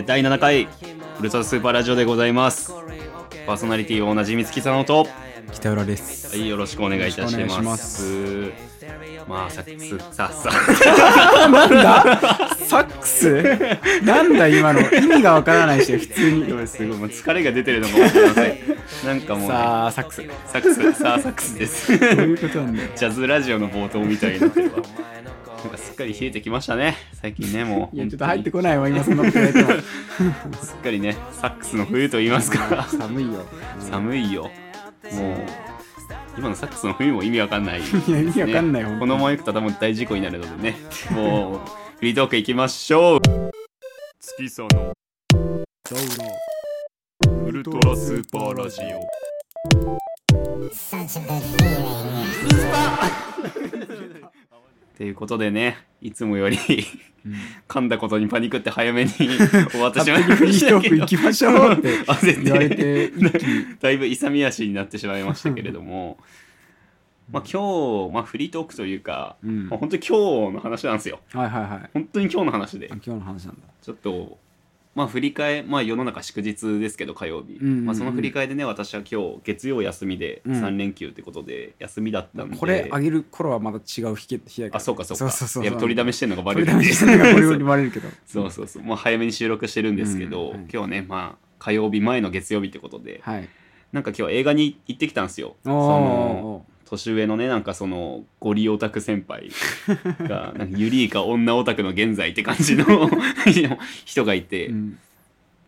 えー、第7回ウルトラスーパーラジオでございます。パーソナリティは同じ三月佐野と。北浦です。はいよろしくお願いいたしまます。まあさつささ。なんだ？サックス？なんだ今の？意味がわからないし、普通に。今すごい。もう疲れが出てるのかもしれません。なんかもう、ね、さあ、サックス。どサックス。さあサックスです。ういうことなんだよ。ジャズラジオの冒頭みたいになってるわ。なんかすっかり冷えてきましたね最近ねもう いや、ちょっと入ってこないわ、今そんなこと言われても。すっかりねサックスの冬と言いますか。寒いよ。寒いよ。もう今のサックスの冬も意味わかんない、いや、意味わかんない、このままいくと多分大事故になるのでね。もうフリートークいきましょう。月さのウルトラスーパーラジオということでねいつもより噛んだことにパニックって早めに 終わってしまいましたけど。トーク行きましょうって 言われて。だいぶ勇み足になってしまいましたけれども。まあ今日、まあ、フリートークというか、うん。まあ、本当に今日の話なんですよ。はいはいはい。本当に今日の話で。あ今日の話なんだ。ちょっとまあ振り替えまあ世の中祝日ですけど火曜日、うんうんうん。まあ、その振り替えでね私は今日月曜休みでうん。3連休ってことで休みだったんで、これあげる頃はまだ違う日日だから。あそうかそうか。そうそうそう。やっぱ取りだめしてんのがバレ取りるだめしてるのがこれにバレるけど。そうそうそう。もう早めに収録してるんですけど、うんうん今日ねまあ火曜日前の月曜日ってことではい。なんか今日映画に行ってきたんですよ。そおのー年上のねなんかそのゴリオタク先輩が なんかユリイカ女オタクの現在って感じの 人がいて、うん。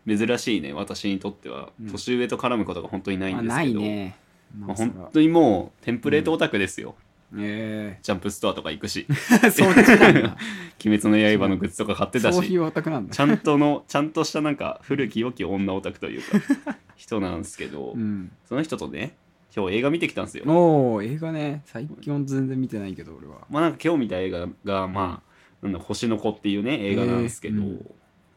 珍しいね私にとってはうん年上と絡むことが本当にないあんですけど、ないね。まあ、それは本当にもうテンプレートオタクですよ、えジャンプストアとか行くしえ そっちなんだ。「鬼滅の刃」のグッズとか買ってたしそういうオタクなんだ。ちゃんとのちゃんとしたなんか古き良き女オタクというか人なんですけど、うん。その人とね今日映画見てきたんですよ。おお映画ね。最近全然見てないけど俺は。まあなんか今日見た映画がまあ、なんだ星の子っていうね映画なんですけど、えーうん。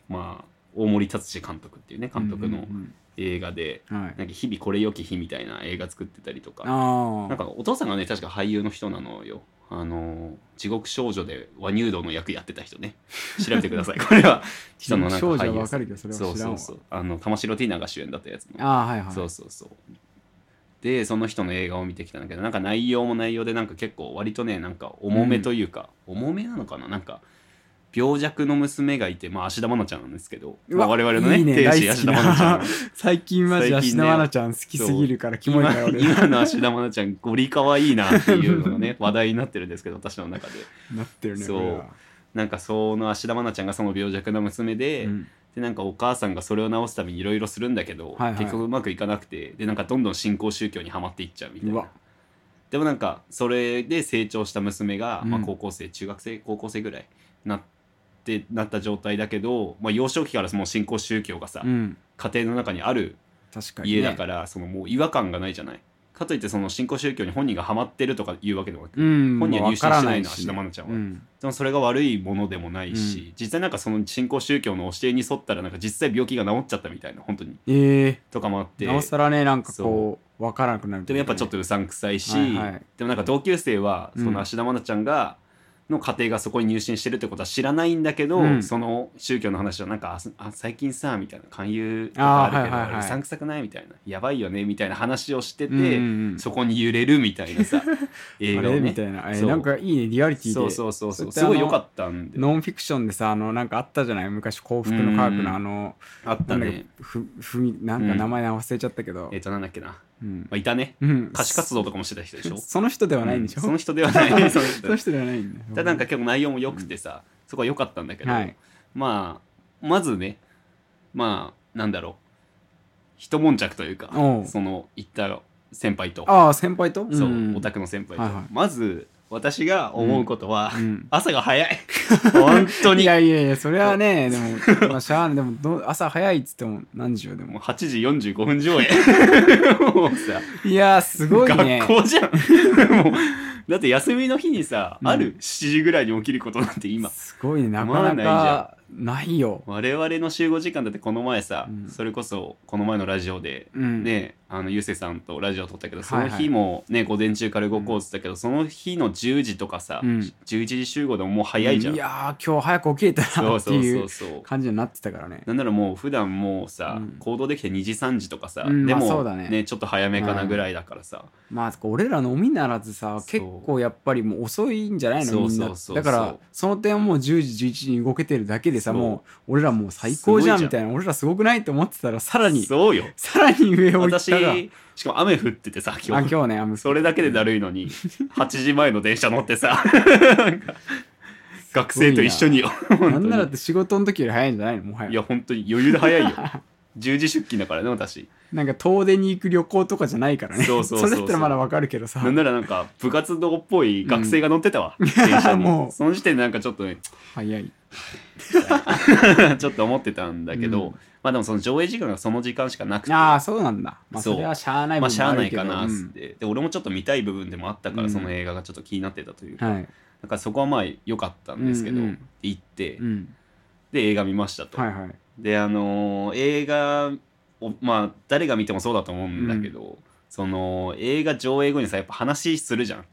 まあ大森達志監督っていうね監督のうん映画で、なんか日々これよき日みたいな映画作ってたりとか。あなんかお父さんがね確か俳優の人なのよ。あの地獄少女で和乳道の役やってた人ね。調べてください。これは。人のなんか少女俳優そうそうそう。あの玉城ティーナが主演だったやつの。ああはいはい。そうそうそうでその人の映画を見てきたんだけどなんか内容も内容でなんか結構割とねなんか重めというか、重めなのかな？なんか病弱の娘がいてまあ芦田愛菜ちゃんなんですけど、まあ、我々のねいいね天使大好き芦田愛菜ちゃん。な 最近マジ芦田愛菜ちゃん好きすぎるからキモい今から俺。今の芦田愛菜ちゃんゴリかわいいなっていうのがね 話題になってるんですけど私の中で。なってるねそう。なんかその芦田愛菜ちゃんがその病弱な娘で、うんでなんかお母さんがそれを治すためにいろいろするんだけど、はいはい。結局うまくいかなくてでなんかどんどん新興宗教にはまっていっちゃうみたいうなわ。でもなんかそれで成長した娘が、うん。まあ、高校生中学生高校生ぐらいなってなった状態だけど、まあ、幼少期からその新興宗教がさ、うん。家庭の中にある確かにね。家だから、そのもう違和感がないじゃないかといってその新興宗教に本人がハマってるとかいうわけでもなく、うん本人は入信してないの芦田愛菜ちゃんは。うん。でもそれが悪いものでもないし、実際なんかその新興宗教の教えに沿ったらなんか実際病気が治っちゃったみたいな本当に。えとかもあって。えなおさらねなんかこうわからなくなるでもやっぱちょっとうさんくさいし、はいはい。でもなんか同級生はうんその芦田愛菜ちゃんが、の家庭がそこに入信してるってことは知らないんだけど、うん。その宗教の話はなんかあすあ最近さみたいな勧誘とかあるけどあーはいはいはいあれうさんくさくないみたいなやばいよねみたいな話をしてて、うんうんうんそこに揺れるみたいなさ 映あ画れみたいな。えそう。なんかいいねリアリティで。そうそうそうそう。すごい良かったんでノンフィクションでさあのなんかあったじゃない昔幸福の科学うんのあのあったなんだっねけふふみなんか名前忘れちゃったけど。えっ、となんだっけな、まうん。あ、いたね。うん。歌手活動とかもしてた人でしょ？その人ではないんでしょ、うん。その人ではない。その人その人ではないんだよ。ただなんか結構内容も良くてさ、そこは良かったんだけど、はい。まあまずねまあなんだろう。一悶着というかおう。その行った先輩と。ああ先輩と？そう、ん。オタクの先輩と、はいはい。まず私が思うことは、うん。朝が早い。本当に。いやいやいやそれはねでもまあしゃあない。でもど朝早いっつっても何時よでも。うも8時45分上映。もうさいやすごいね。学校じゃん。もうだって休みの日にさ、うん。ある7時ぐらいに起きることなんて今。すごいねなかなまあないじゃかないよ。我々の集合時間だってこの前さ、うん。それこそこの前のラジオでうん。ね、あのゆうせさんとラジオ撮ったけどその日もね、午前中から動こうっつったけど、その日の10時とかさ、うん。11時集合でももう早いじゃん、いやー今日早く起きれたなそうそうっていうそうそう。感じになってたからね。なんならもう普段もうさ、うん。行動できて2時3時とかさ、うん。でも、まあそうだね。ちょっと早めかなぐらいだからさ、まあ俺らのみならずさそう。結構やっぱりもう遅いんじゃないのそうみんなそうそう。そうだからその点はもう10時11時に動けてるだけでさもう俺らもう最高じゃんみたいな俺らすごくないって思ってたらさらにそうよ。さらに上を行った私がしかも雨降っててさあ今日。今日ねあのそれだけでだるいのに 8時前の電車乗ってさなんか学生と一緒に。よな。んならって仕事の時より早いんじゃないのもはや。いや本当に余裕で早いよ。10時出勤だからね私。なんか遠出に行く旅行とかじゃないからね。そうそうそうそう。れだったらまだわかるけどさ。なんならなんか部活動っぽい学生が乗ってたわ、電車に。もう。その時点でなんかちょっとね早い ちょっと思ってたんだけど、うん。まあでもその上映時間がその時間しかなくて。ああそうなんだ。まあそれはしゃあない部まあしゃあないかなっつって、で俺もちょっと見たい部分でもあったから、うん。その映画がちょっと気になってたというか、うんはい。だからそこはまあ良かったんですけど、うんうん。行って、うん。で映画見ましたと、はいはい。であのー映画をまあ誰が見てもそうだと思うんだけど、その映画上映後にさやっぱ話するじゃん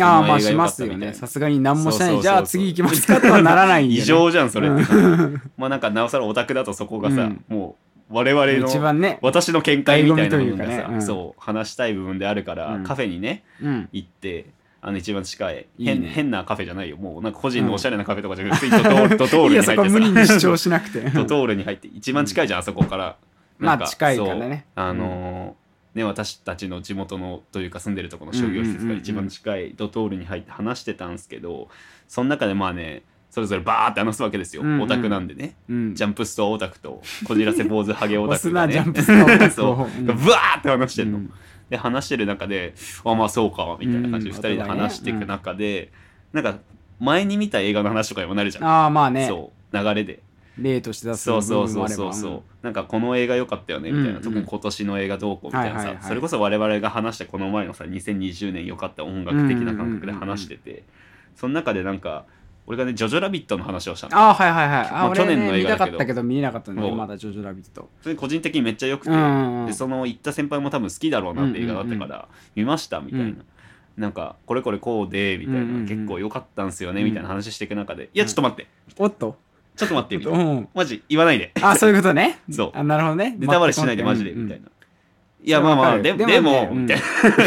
ああまあしますよね。さすがに何もしない。じゃあ次行きますかとはならないね、異常じゃんそれ。ってさ、まあなんかなおさらオタクだとそこがさ、うん。もう我々の一番ね私の見解みたいなものがさ、ね。うん。そう話したい部分であるから、うん。カフェにねうん。行ってあの一番近いいいね。変変なカフェじゃないよ。もうなんか個人のおしゃれなカフェとかじゃなくて、ドトール ドトールに入ってそこ無理に主張ししなくて。ドトールに入って一番近いじゃん、あそこから。なんかまあ近いからね。そうあのーね私たちの地元のというか住んでるところの商業施設から一番近いドトールに入って話してたんですけどその中でまあねそれぞれバーって話すわけですよ、うんうん。オタクなんでね。うん。ジャンプストアオタクとこじらせ坊主ハゲオタクがね。なジャンプスターオタク そをうブワーって話してんの、うん。で話してる中であまあそうかみたいな感じでうん。2人で話していく中で、なんか前に見た映画の話とかにもなるじゃん、ああまあね。そう。流れで例として出すそうそうそうそうそう。なんかこの映画良かったよねみたいな、うん特に今年の映画どうこうみたいなさ、それこそ我々が話したこの前のさ2020年良かった音楽的な感覚で話してて、その中でなんか俺がね「ジョジョラビット!」の話をしたの。ああはいはいはい。あ、まあ俺去年のね見映画だけど。たかったけど見れなかったんだそう。よまだジョジョラビット。それ個人的にめっちゃ良くて、でその行った先輩も多分好きだろうなって映画だったから、見ましたみたいな、うん。なんかこれこれこうでみたいな、結構良かったんすよねうん。みたいな話していく中で、いやちょっと待って。おっとちょっと待ってみたいな。うん。マジ言わないで。あそういうことね。そう。あなるほどね。ネタバレしないでマジでうんみたいな、いやまあまあででもでもみたいな。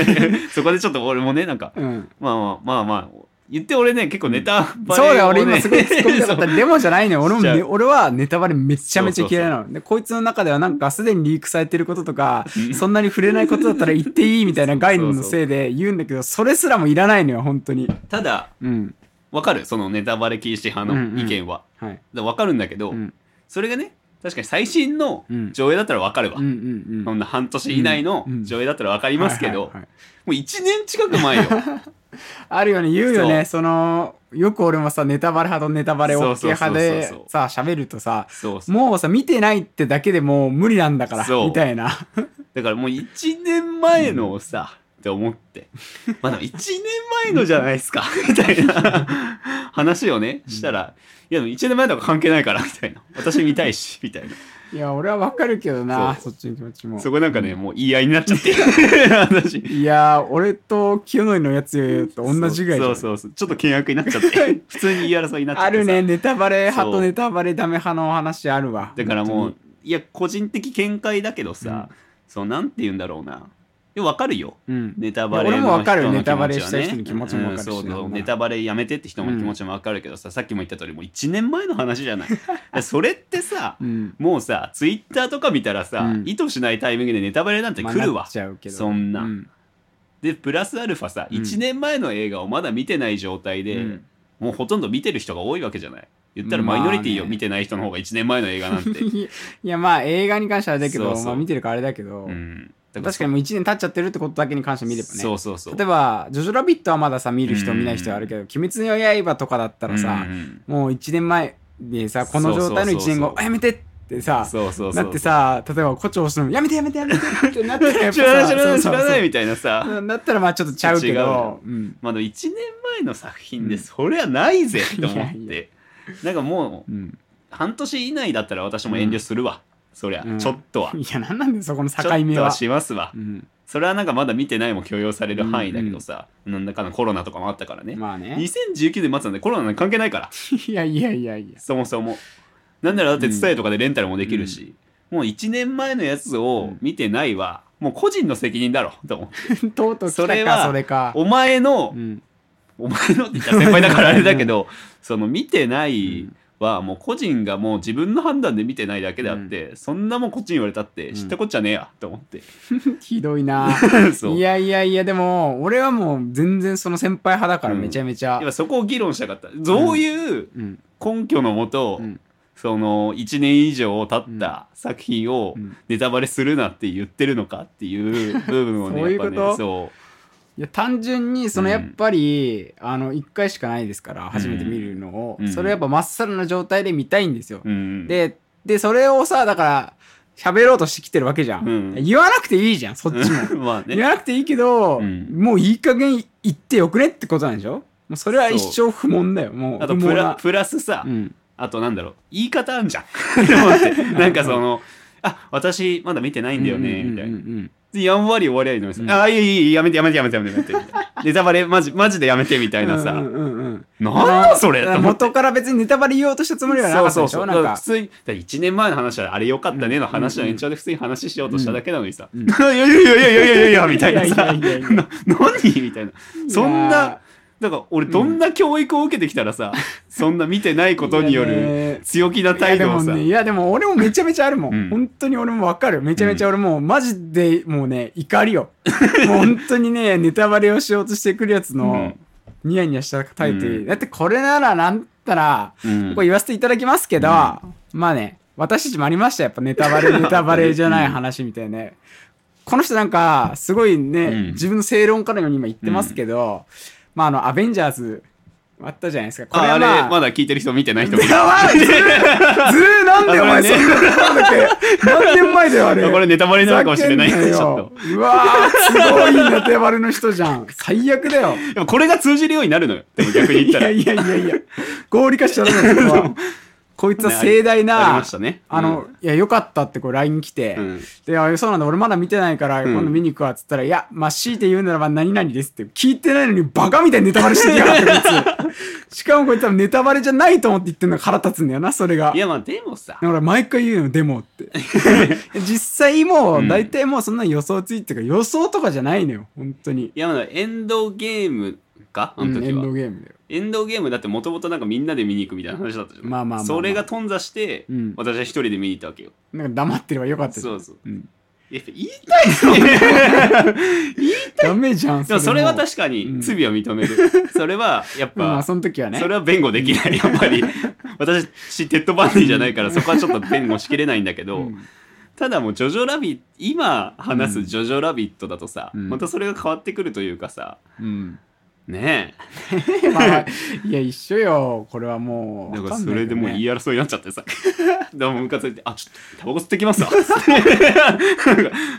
そこでちょっと俺もねなんかうん。まあまあまあまあ言って俺ね結構ネタバレそうだ俺今すごい突っ込みたかった。でもじゃないのよ。俺も、ね、俺はネタバレめちゃめちゃ嫌いなの。で、こいつの中ではなんかすでにリークされてることとか、そんなに触れないことだったら言っていいみたいな概念のせいで言うんだけど、それすらもいらないのよ、本当に。ただうん。わかる？そのネタバレ禁止派の意見は、はい。でわかるんだけど、うん。それがね確かに最新のうん。上映だったらわかるわ、うんうんうん。そんな半年以内のうん上映だったらわかりますけど、もう1年近く前よ。あるよね、言うよね。その、よく俺もさ、ネタバレ派とネタバレ OK 派でさ、喋るとさ、そうそう。もうさ、見てないってだけでもう無理なんだから、みたいな。だからもう1年前のをさ、って思って。まあでも1年前のじゃないですか。みたいな。話をねしたら、いやでも1年前とか関係ないからみたいな。私見たいし みたいな。いや、俺はわかるけどな、そそっちの気持ちも。そこなんかね、もう言い合いになっちゃって。私いやー、俺と清則のやつと同じぐらいそうそうそう。ちょっと険悪になっちゃって。普通に言い争いになっちゃってさ。あるね、ネタバレ派とネタバレダメ派の話あるわ。だからもう本いや個人的見解だけどさ、そうなんて言うんだろうなわかるよ。うん。ネタバレのいや俺もわかる人のネタバレ気持ちはねした人の気持ちもわかるし。うんそうなんネタバレやめてって人の気持ちもわかるけどさ、さっきも言った通りもう1年前の話じゃない。で それってさ、うん。もうさツイッターとか見たらさ、うん。意図しないタイミングでネタバレなんて来るわ。まあなっ、ちゃうけど。そんな。うん。でプラスアルファさ、うん。1年前の映画をまだ見てない状態で、うん。もうほとんど見てる人が多いわけじゃない。言ったらまあねマイノリティを見てない人の方が1年前の映画なんて、いや、まあ映画に関してはだけど、まあ見てるからあれだけど、うん、確かにもう1年経っちゃってるってことだけに関して見ればね。そうそうそう。例えば、ジョジョラビットはまださ、見る人、うん見ない人はあるけど、鬼滅の刃とかだったらさう、んもう1年前にさ、この状態の1年後、やめてってさ、そうそうそう。なってさ、例えば、誇張しても、やめてやめてやめてってなったらやっぱ知らない知らない知らないみたいなさ。だったらまあちょっとちゃうけどよ、う。ん。まだ1年前の作品でそりゃないぜと思っいやいてなんかもううん。半年以内だったら私も遠慮するわ、そりゃ、うん。ちょっとは、いやなんなんだよそこの境ちょっ目はとはしますわ、うん。それはなんかまだ見てないも許容される範囲だけどさ、なんだかんだコロナとかもあったからね、まあね。2019年末なんでコロナに関係ないから。いやいやいやいや。そもそも。なんならだって伝えとかでレンタルもできるし、もう1年前のやつを見てないは、もう個人の責任だろ。と思って とうとうそれはそれか。お前の、うん。お前のって言ったら先輩だからあれだけどその見てないはもう個人がもう自分の判断で見てないだけであって、そんなもんこっちに言われたって知ったこっちゃねえやと思って、ひどいな。いやいやいやでも俺はもう全然その先輩派だからうん。めちゃめちゃ。今そこを議論したかった。どういううん。根拠のもと、うん。その1年以上経った作品をうん。ネタバレするなって言ってるのかっていう部分をね そういうやっぱねそいや単純にそのうん。やっぱり、あの1回しかないですから初めて見るのを、うん。それやっぱまっさらな状態で見たいんですよ、う、うん、ででそれをさだから喋ろうとしてきてるわけじゃん、うん。言わなくていいじゃんそっちも。まあね。言わなくていいけど、うん。もういい加減言ってよくねってことなんでしょ？もうそれは一生不問だよ。もうあと不毛な。プラプラスさ、うん。あとなんだろう言い方あんじゃん。ってなんかその「あ私まだ見てないんだよね」みたいなうんうんうんうんでやんわり終わりゃいいのにさ「うん。あいいいいいいやめてやめてやめてやめてやめて」みたいなネタバレマジマジでやめてみたいなさ、うんうんうんうん。なんだそれ元から別にネタバレ言おうとしたつもりはなかったでしょそうそうそう。なんか。普通にだから1年前の話はあれよかったねの話の延長で普通に話しようとしただけなのにさ「うんいや いやいやいやいやいやいや」みたいなさ「いやいやいやいや な何?」みたいな。そんなだから俺どんな教育を受けてきたらさ、そんな見てないことによるね強気な態度をさ、いやでもねいやでも俺もめちゃめちゃあるもん、うん。本当に俺もわかる。めちゃめちゃ俺もうマジでもうね怒りよ もう本当にねネタバレをしようとしてくるやつのニヤニヤしたタイトル、うん。だってこれならなんたら、うん。これ言わせていただきますけど、まあね私たちもありましたやっぱネタバレ ネタバレじゃない話みたいな。ねこの人なんかすごいね、うん。自分の正論からのように今言ってますけど、まああのアベンジャーズあったじゃないですか。これああれはまだ聞いてる人見てない人も。いるやばいずるなんでお前あそんなことだっけ何年前だよあれ。これネタバレになるかもしれない。ちょよっうわーすごいネタバレの人じゃん。最悪だよ。でもこれが通じるようになるのよ。でも逆に言ったら。いやいやいやいや。合理化しちゃダメだよそこいつは盛大な、ねありましたねあの、いや、よかったってこう LINE 来て、うんで、あそうなんだ、俺まだ見てないから、うん今度見に行くわっつったら、いや、まあ、強いて言うならば何々ですって、聞いてないのにバカみたいにネタバレしてきやがって、こいつ。しかもこいつはネタバレじゃないと思って言ってんのが腹立つんだよな、それがい。やまあでもさだから毎回言うの、でもって。実際もう、大体もうそんな予想ついてるから、予想とかじゃないのよ、本当に。いやまだエンドゲームか？あの時は、ドゲームだよ。エンドゲームだってもともとなんかみんなで見に行くみたいな話だったじゃん、まあまあまあまあそれが頓挫して、うん。私は一人で見に行ったわけよ。なんか黙ってればよかったじゃん。そうそう。うん。いや 言いたい。ねダメじゃん、でもそれはか確かに。うん。罪は認める、それはやっぱ、まあ、その時はね。それは弁護できない。やっぱり。私テッドバンディじゃないからそこはちょっと弁護しきれないんだけど、うん。ただもうジョジョラビット今話すジョジョラビットだとさ、うん。またそれが変わってくるというかさうん。ね まあ、いや、一緒よ。これはもう。えだからそれでもう言い争いになっちゃってさ。でもムカついて「あちょっとタバコ吸ってきますわ」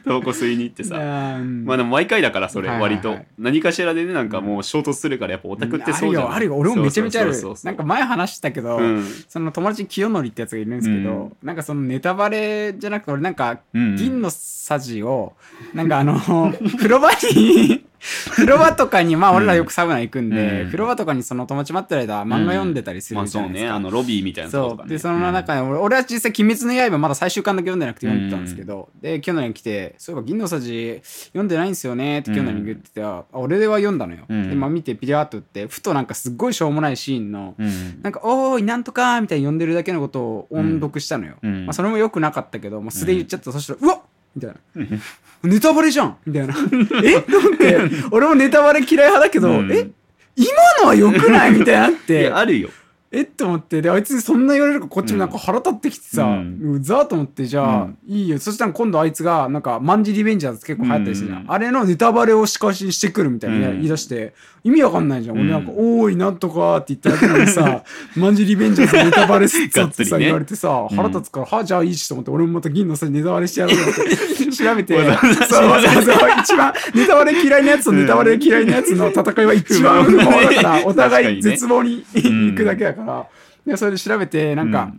タバコ吸いに行ってさ。うん。まあでも毎回だからそれはいはいはい。割と。何かしらでねなんかもう衝突するからやっぱオタクってそうじゃんあるよ。俺もめちゃめちゃある。なんか前話したけど、うん。その友達に清則ってやつがいるんですけど、なんかそのネタバレじゃなくて、俺なんか、うん。銀のさじを、なんかあの、風呂場に、風呂場とかに、まあ俺らよくサウナ行くんで、うん。風呂場とかにその友達待ってる間、漫画読んでたりすまあそうるじゃないですか。ね。あのロビーみたいなところとかね。そう。でその中で俺,、俺は実際「鬼滅の刃」まだ最終巻だけ読んでなくて読んでたんですけど、で去年来て「そういえば銀のさじ読んでないんですよね」って去年に言ってて、あ俺は読んだのよ、うん。でまあ見てピラーっと打ってふとなんかすっごいしょうもないシーンの、うん。なんか「おーいなんとか」みたいに読んでるだけのことを音読したのよ、うん。まあ、それもよくなかったけどもう素で言っちゃった、そしたら「うわっ!」みたいな「ネタバレじゃん!」みたいな「え？なんて俺もネタバレ嫌い派だけど、うん。え？今のはよくない?」みたいになっいてやあるよえ？っと思ってであいつにそんな言われるからこっちもなんか腹立ってきてさ、ううんざーと思ってじゃあ、うん。いいよ。そしたら今度あいつがなんかマンジリベンジャーズ結構流行ったりするじゃん、うん。あれのネタバレを仕返しにしてくるみたいなうん。言い出して、意味わかんないじゃん、うん俺なんか「おーいなんとか」って言っただけなのにさマンジリベンジャーズのネタバレすっぞってさ、ね。言われてさ腹立つから、はあじゃあいいしと思って俺もまた銀のさネタバレしてやろうって調べてそうわざわざ一番ネタバレ嫌いなやつとネタバレ嫌いなやつの戦いは一番不毛だからお互い絶望に行くだけだから、でそれで調べてなんか、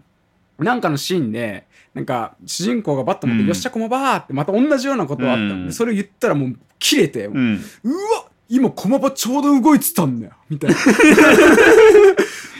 なんかのシーンでなんか主人公がバット持って「うん。よっしゃこまばー」ってまた同じようなことがあったうん。それを言ったらもう切れて、ううんわ今駒場ちょうど動いてたんだよみたいな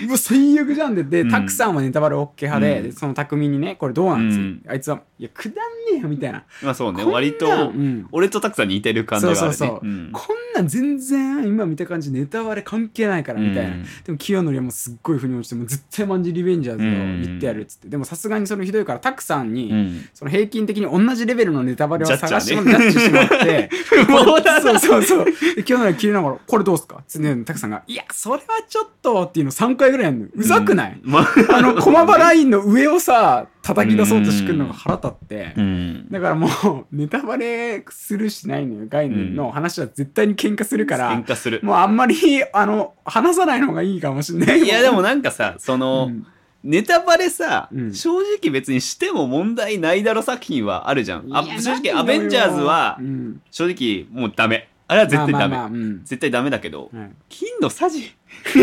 うわ最悪じゃんでで、うん。たくさんはネタバレ OK 派で,、うん。でその匠にねこれどうなんです、うん。あいつはいやくだんねえよみたいな。まあそうねこんな割とうん。俺とたくさん似てる感じがあるね。そうそうそう。うん。こんなん全然今見た感じネタバレ関係ないからみたいな、うん。でも清則はもうすっごい腑に落ちてもう絶対マンジリベンジャーズを言ってやるっつって、でもさすがにそのひどいからたくさんに、うん。その平均的に同じレベルのネタバレを探してもねジャッジしてもらってもうだそうそうそうで清則は切れながら「これどうすか?」つってたくさんが「いやそれはちょっと」っていうの3回ぐらいやるのうざくない、まあ。あの駒場ラインの上をさ叩き出そうとしてくるのが腹立って、うん。だからもう ネタバレするしないのよ。概念の話は絶対に喧嘩するから、喧嘩する。もうあんまりあの話さないのがいいかもしれないいやでもなんかさその、うん。ネタバレさ、うん。正直別にしても問題ないだろ作品はあるじゃん。正直アベンジャーズはうん。正直もうダメあれは絶対ダメ、まあまあまあうん。絶対ダメだけど、はい。金のさじ。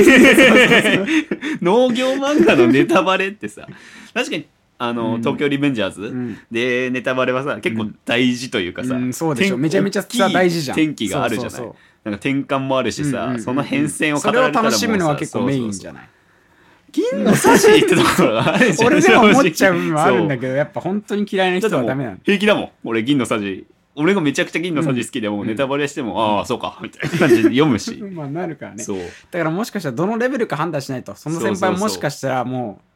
農業漫画のネタバレってさ。確かにあの、うん。東京リベンジャーズ、うん。でネタバレはさ結構大事というかさ、うんそうでしょ。天めちゃめちゃさ大きい大事じゃん。天気があるじゃない？そうそうそう。なんか転換もあるしさ、うんうんうんその変遷を語それをられたらもうさ楽しむのは結構メインじゃない？銀のさじってところがあるじゃん。俺でも思っちゃう部分はあるんだけけどやっぱ本当に嫌いな人はダメなの。平気だもん。俺銀のさじ俺がめちゃくちゃ銀のさじ好きでも、うん。ネタバレしても、ああそうかみたいな感じで読むし、まあなるからね。そう。だからもしかしたらどのレベルか判断しないとその先輩もしかしたらもう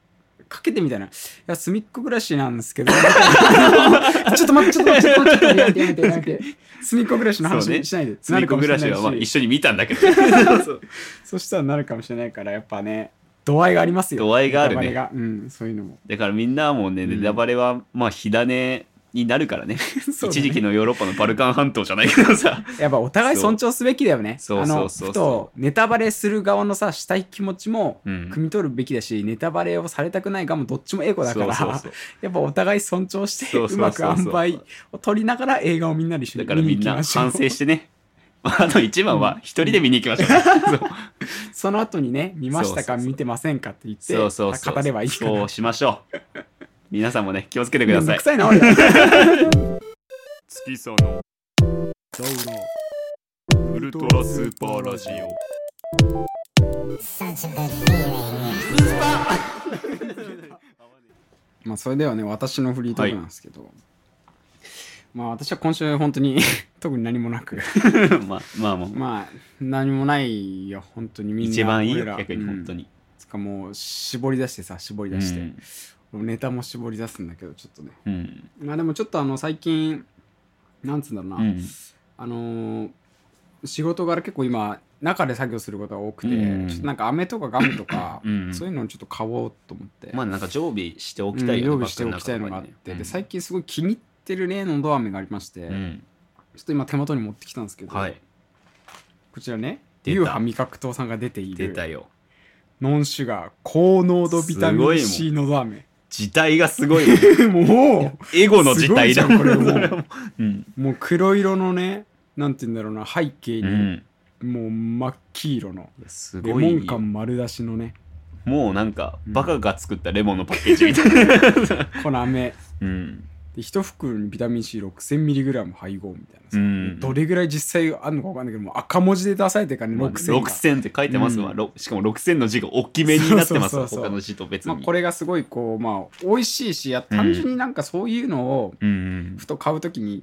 かけてみたいな「いや隅っこ暮らしなんですけど」ちょっと待ってちょっと待ってちょっと待ってやめてやめてやめて隅っこ暮らしの話しないで隅っこ暮らしはまあ一緒に見たんだけどそうそしたらなるかもしれないからやっぱね度合いがありますよ度合いがあるねうんそういうのもだからみんなはもうね、うんネタバレはまあ火種になるからね。そうだね。一時期のヨーロッパのバルカン半島じゃないけどさ。やっぱお互い尊重すべきだよね。そうあのそうそう。そうふとネタバレする側のさしたい気持ちもうん。汲み取るべきだし、ネタバレをされたくない側もどっちもエゴだからそうそうそう やっぱお互い尊重してそうそううそうそう。まく塩梅を取りながら映画をみんなで一緒だからみんな行きましょう。反省してね。あと一番は一人で見に行きましょう、そう。その後にね見ましたかそうそうそう。見てませんかって言ってそうそうそう。語ればいいから。そうしましょう皆さんもね気をつけてください。めんどくさいな俺ら。月さのウルトラスーパーラジオ。まあそれではね私のフリートークなんですけど、まあ私は今週本当に 特に何もなく。まあまあまあ。まあ何もないよ本当にみんな。一番いいよ逆に本当うん。に、つかもう絞り出してさ絞り出して、ネタも絞り出すんだけどちょっとね。うん。まあでもちょっとあの最近なんつうんだろうな、うん。あのー仕事柄結構今中で作業することが多くて、うん。ちょっとなんか飴とかガムとか、うん。そういうのをちょっと買おうと思って、まあなんか常備しておうんきたいよね、用意しておきたいのがあって、で最近すごい気に入ってるねのど飴がありまして、うん。ちょっと今手元に持ってきたんですけど、はい。こちらね出た。ユーハ味覚糖さんが出ている出たよ。ノンシュガー高濃度ビタミン C のど飴字体がすごいよ もエゴの字体だ。これも。う。うん。うもう黒色のねなんて言うんだろうな背景に、うん。もう真っ黄色のすレモンごいよ感丸出しのねもうなんかバカが作ったレモンのパッケージみたいな。この飴。うんで一袋にビタミン C6000mg 配合みたいなさ、うん。どれぐらい実際あるのか分かんないけどもう赤文字で出されてるからねまあ6000が、6000って書いてますわ、うん。ろしかも6000の字が大きめになってますわ。そうそう他の字と別に、まあ、これがすごいこうまあ美味しいしや単純になんかそういうのをうんうん。ふと買うときに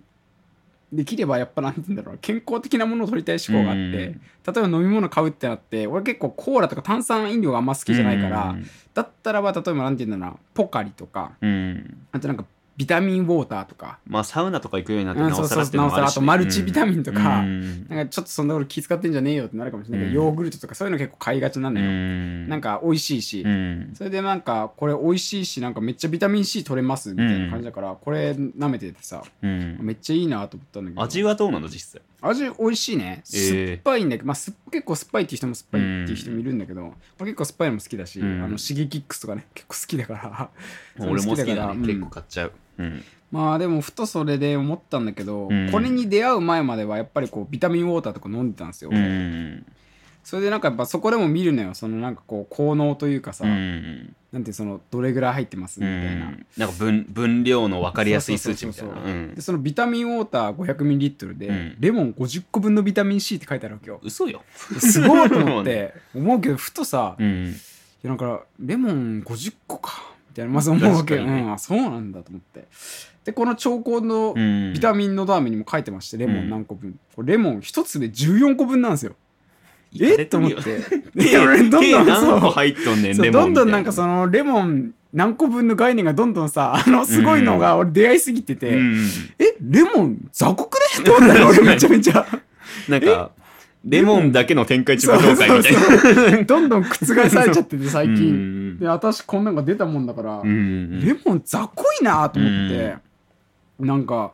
できればやっぱなんて言うんだろうな健康的なものを取りたい思考があって、うん。例えば飲み物買うってなって俺結構コーラとか炭酸飲料があんま好きじゃないから、だったらば例えばなんて言うんだろうなポカリとかうん、うん。あとなんかビタミンウォーターとか。まあサウナとか行くようになってうんなおさらっていうそうそうのもあるし。なおさらあとマルチビタミンとかうん。なんかちょっとそんなこと気遣ってんじゃねえよってなるかもしれないけど、うんヨーグルトとかそういうの結構買いがちなのうよ、んなんか美味しいし、うんそれでなんかこれ美味しいしなんかめっちゃビタミン C 取れますみたいな感じだから、これ舐めててさうんめっちゃいいなと思ったんだけど味はどうなの実際味美味しいねえー酸っぱいんだけど、まあ、す結構酸っぱいっていう人も酸っぱいっていう人もいるんだけど、俺結構酸っぱいのも好きだし、うんあのシゲキックスとか。ね結構好きだから俺も好きだね、うん。結構買っちゃううん。まあでもふとそれで思ったんだけど、うん。これに出会う前まではやっぱりこうビタミンウォーターとか飲んでたんですよ、うん。それでなんかやっぱそこでも見るのよそのなんかこう効能というかさ、うん。なんていうそのどれぐらい入ってます？みうたいな、んなんか分分量の分かりやすい数値みたいな。そうそうそうそうう。ん。でそのビタミンウォーター 500ml で、うん。レモン50個分のビタミン C って書いてあるわけよ。嘘よ。すごいと思って。思うけどふとさ、いうん。やなんかレモン50個かみたいなまず思うわけ。ね。うん、あそうなんだと思って。でこの兆候のうん。ビタミンのダーメにも書いてましてレモン何個分、これレモン一粒で14個分なんですよ。え？と思って。俺 どんどん計何個そう入っとんねんそうレモンどんどんなんかそのレモン何個分の概念がどんどんさあのすごいのが俺出会いすぎてて、うん。え？レモン雑魚くねって思ったよ俺めちゃめちゃ。なんかレモンだけの天下一番みたいな。そうそう どんどん覆されちゃってて最う近ん。で私こんなんが出たもんだから、うんレモン雑魚いなと思って、なんか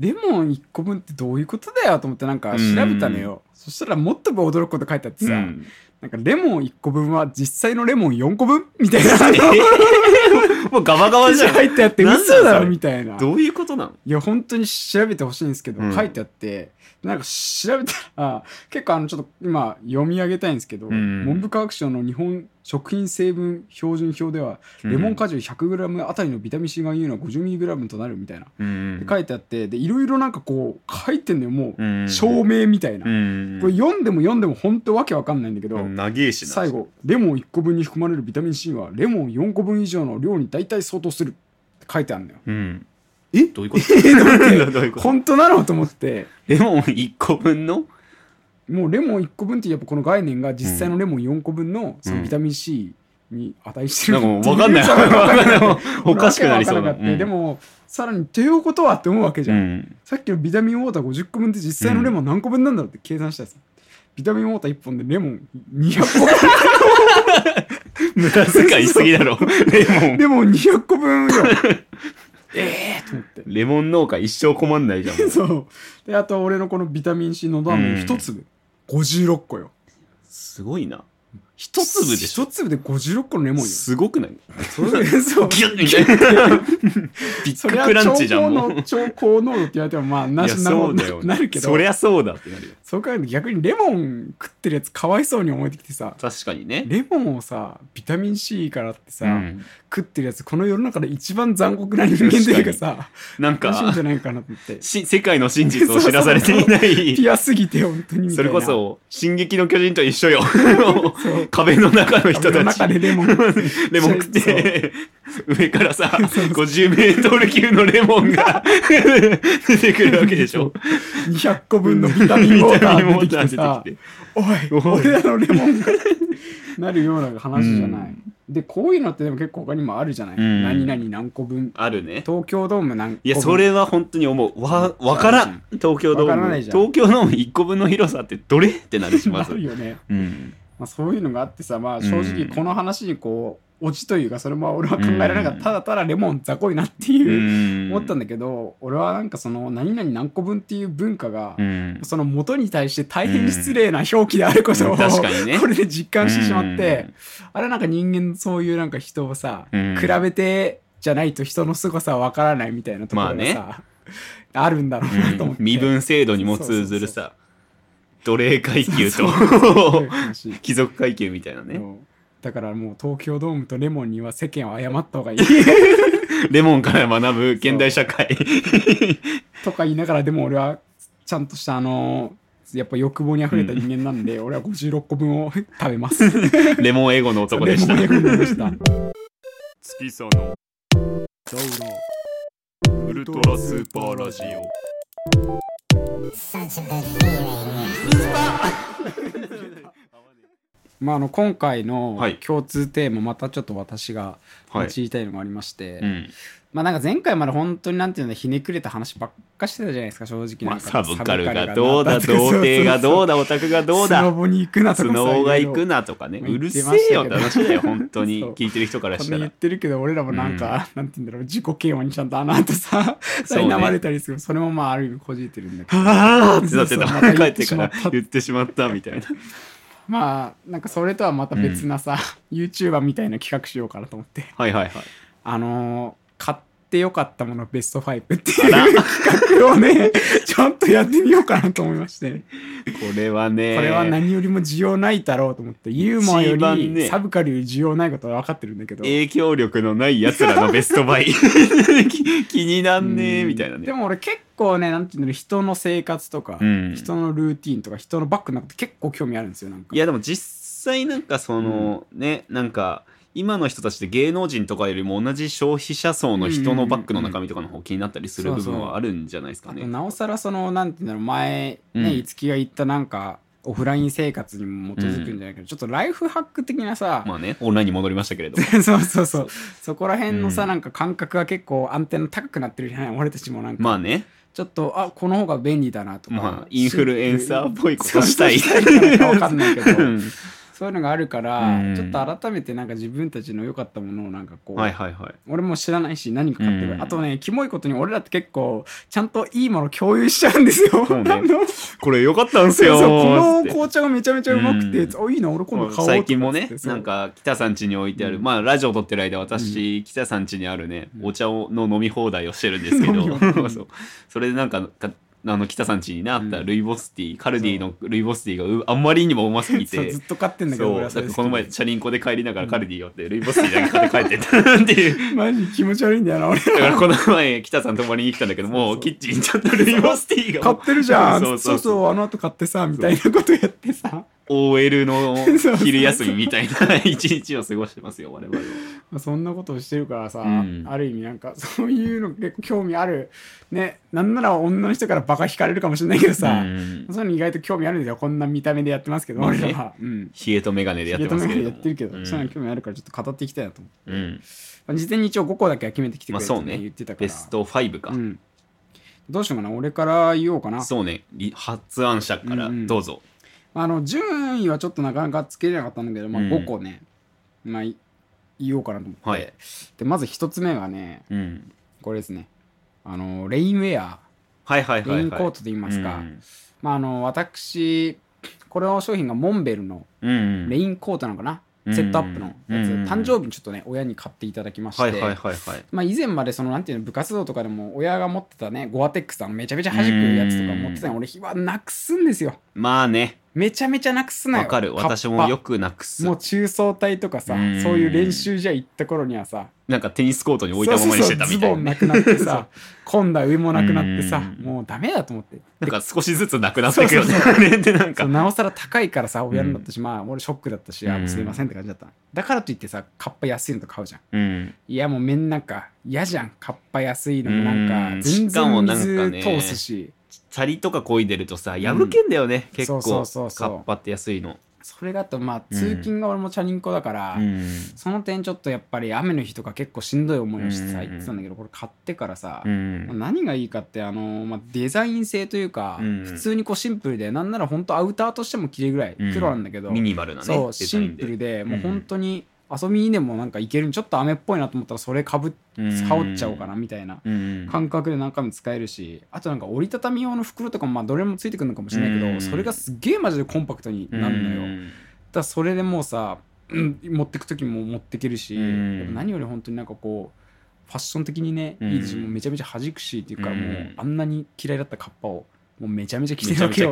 レモン1個分ってどういうことだよと思ってなんか調べたのよ、そしたらもっと驚くこと書いてあってさ、うん。なんかレモン1個分は実際のレモン4個分みたいな もうガバガバじゃん。書いてあってなんだ嘘だろみたいな。どういうことなの？いや本当に調べてほしいんですけど、うん。書いてあって。なんか調べたら結構あのちょっと今読み上げたいんですけど、うん。文部科学省の日本食品成分標準表では、レモン果汁 100g あたりのビタミン C 含有量は 50mg となるみたいな、うん。で書いてあってでいろいろなんかこう書いてんのよもう、うん。証明みたいな、うん。これ読んでも読んでも本当わけわかんないんだけど、最後レモン1個分に含まれるビタミン C はレモン4個分以上の量に大体相当する。って書いてあるのよ。うん。え？どういうこと？どういうこと？本当なの？と思って。レモン1個分のもうレモン1個分ってやっぱこの概念が実際のレモン4個分のそのビタミン C に値してるなんかもう分かんない。わかんない。おかしくなりそうな。かったでもさらにっていうことはって思うわけじゃん、うん。さっきのビタミンウォーター50個分って実際のレモン何個分なんだろうって計算したらさ、ビタミンウォーター1本でレモン200個 無駄遣いしすぎだろ。レモン。レモン200個分よ。ええと思って。レモン農家一生困んないじゃん。そう。であと俺のこのビタミン C のど飴1粒、56個よ。すごいな。一粒でしょ。1粒で56個のレモンよ。すごくない？それそう。ギュッみたいな。ビッグクランチじゃんもう。濃超高濃度って言われてもまあないしやなそうだよなるけど。そりゃそうだってなるよ。そう考えると逆にレモン食ってるやつかわいそうに思えてきてさ。確かにね。レモンをさビタミン C からってさ、うん。食ってるやつこの世の中で一番残酷な人間というかさなん楽しいんじかゃないかなと思って。し世界の真実を知らされていない。ピアすぎて本当にそれこそ「進撃の巨人」と一緒よ。そう 壁の中の人たち。中でレモン。レモン食って上からさ そうそう。50メートル級のレモンが 出てくるわけでしょ？200個分のビタミンウォーター出てきてさてきて。おい俺らのレモンが。なるような話じゃない、うん。でこういうのってでも結構他にもあるじゃない、うん。何々何個分。あるね。東京ドーム何個分。いやそれは本当に思う。わわからん。東京ドーム。東京ドーム1個分の広さってどれ？ってなるしまなずるよね、うんまあ、そういうのがあってさまあ正直うんこの話にこうオチというかそれも俺は考えられなかった、うん。ただただレモン雑魚いなっていう、うん。思ったんだけど俺はなんかその何々何個分っていう文化が、うん。その元に対して大変失礼な表記であることを、これで実感してしまって、あれなんか人間のそういうなんか人をさ、うん。比べてじゃないと人の凄さは分からないみたいなところがさ、あるんだろうなと思って、身分制度にも通ずるさ奴隷階級と貴族階級みたいなね。だからもう東京ドームとレモンには世間を謝った方がいい。レモンから学ぶ現代社会。とか言いながらでも俺はちゃんとしたあのやっぱ欲望にあふれた人間なんで、俺は56個分を食べます。レモンエゴの男でした。レモンエゴでした。月そのウルトラスーパーラジオ まあ、あの今回のはい。共通テーマ、またちょっと私がはい。言いたいのがありまして、うんまあなんか前回まで本当になんていうのひねくれた話ばっかしてたじゃないですか正直なんか。まあサブカルがどうだ童貞がどうだだオタクがどうスノだボに行くなとスかさノーが行くなとかね。うるせえよって話だよ本当に。聞いてる人からしたら。言ってるけど俺らもなんか、なんて言うんだろう自己嫌悪にちゃんとあの後さ苛まれたりする。それもまあある意味こじいてるんだけど。ああってなってた。帰ってから言ってしまったみたいな。まあなんかそれとはまた別なさ、YouTuber みたいな企画しようかなと思って。はいはいはい。あのー買ってよかったものベスト5っていう企画をね、ちょっとやってみようかなと思いまして。これはね。これは何よりも需要ないだろうと思って、ユーモアよりサブカルより需要ないことは分かってるんだけど。影響力のない奴らのベストバイ。気 気になんねえみたいなね。でも俺結構ね、なんていうの、人の生活とか、うん。人のルーティンとか、人のバックの中って結構興味あるんですよ、なんか。いやでも実際なんかその、ねなんか今の人たちって芸能人とかよりも同じ消費者層の人のバッグの中身とかの方気になったりする部分はあるんじゃないですかね。なおさらそのなんていうんだろう前うんね五木が言ったなんかオフライン生活にも基づくんじゃないけど、ちょっとライフハック的なさ、まあねオンラインに戻りましたけれども。そうそうそう。そこら辺のさ、うんなんか感覚が結構アンテナ高くなってるじゃない俺たちもなんか、まあね。ちょっとあこの方が便利だなとか、まあインフルエンサーっぽいことしたい。分かんないけど。う んそういうのがあるから、うん。ちょっと改めてなんか自分たちの良かったものをなんかこう、はいはいはい。俺も知らないし何か買ってる、うん。あとねキモいことに俺らって結構ちゃんといいもの共有しちゃうんですよ。ね。これ良かったんすよこの紅茶がめちゃめちゃうまくて、うん。あいいな俺今度買おう最近もねなんか北さん家に置いてある、うん。まあラジオ撮ってる間私、北さん家にあるねうん。お茶をの飲み放題をしてるんですけど。それでなんかかあの北さん家にねあったうん。ルイボスティー、カルディのルイボスティーがうあんまりにもうますぎて。ずっと買ってんだけどそう。この前チャリンコで帰りながらカルディ寄ってルイボスティーだけ買って帰ってったっていう。で マジ気持ち悪いんだよな俺だからこの前北さん泊まりに来たんだけどもうキッチンにちゃんとルイボスティーが。買ってるじゃん。そうそうそうあの後買ってさみたいなことやってさ。OL の昼休みみたいな一日を過ごしてますよ我々は。まあそんなことをしてるからさ、うん。ある意味なんか そういうの結構興味ある。ねなんなら女の人からバカ引かれるかもしれないけどさ、うん。そういうの意外と興味あるんですよ。こんな見た目でやってますけど、まあね俺らは、うん、ヒゲとメガネでやってますけれども。やってるけど、うん。そういうの興味あるからちょっと語っていきたいなと思って、うん。まあ、事前に一応5個だけは決めてきてくれって、言ってたから。ベスト5か、うん、どうしようかな俺から言おうかな。そうね。り発案者からうん。うんどうぞ、あの順位はちょっとなかなかつけれなかったんだけど、まあ、うん。5個ね、まあい言おうかなと思って、はい。でまず1つ目がねうん、これですね。あのレインウェア。はいはいはいはい。レインコートと言いますか、うんまああの私これの商品がモンベルのうんレインコートなのかな、うんセットアップのやつ、うん誕生日にちょっとね親に買っていただきまして、まあ、以前までそのなんていうの部活動とかでも親が持ってたねゴアテックスあのめちゃめちゃ弾くやつとか持ってたの俺はなくすんですよ。まあねめちゃめちゃなくすなよ。わかる。私もよくなくす。もう中層体とかさうん。そういう練習じゃ行った頃にはさなんかテニスコートに置いたままにしてたみたいな、ね、そうそうそうズボンなくなってさ今度は上もなくなってさうん。もうダメだと思って。なんか少しずつなくなってくよね。そうそうあれってなんか。なおさら高いからさ親のだったし、まあ俺ショックだったし、あもうすいませんって感じだった。だからといってさカッパ安いのと買うじゃん。うん。いやもうめんなんか嫌じゃん。カッパ安いのもなんうん。か全しかもな然んかね。水通すし、チャリとか漕いでるとさ破けんだよね、結構そうそうそう。カッパって安いの。それがあとまあ通勤が俺もチャリンコだから、うん。その点ちょっとやっぱり雨の日とか結構しんどい思いをしてさうん言ってたんだけどこれ買ってからさ、うん。何がいいかってあの、まあ、デザイン性というか、うん。普通にこうシンプルでなんなら本当アウターとしても着れるぐらいうん黒なんだけど、ミニマルなねそうシンプルで、うん。もう本当に遊びにでもなんかいけるちょっと雨っぽいなと思ったらそれかぶっうん。羽織っちゃおうかなみたいなうん。感覚で何回も使えるしあとなんか折りたたみ用の袋とかもまあどれもついてくるのかもしれないけど、うん。それがすっげえマジでコンパクトになるのよ、うん。だからそれでもうさ、うん持ってく時も持ってけるし、何より本当になんかこうファッション的にね、うん。いいですしもうめちゃめちゃ弾くしっていうか、うん。もうあんなに嫌いだったカッパをもうめちゃめちゃ着てるわけよ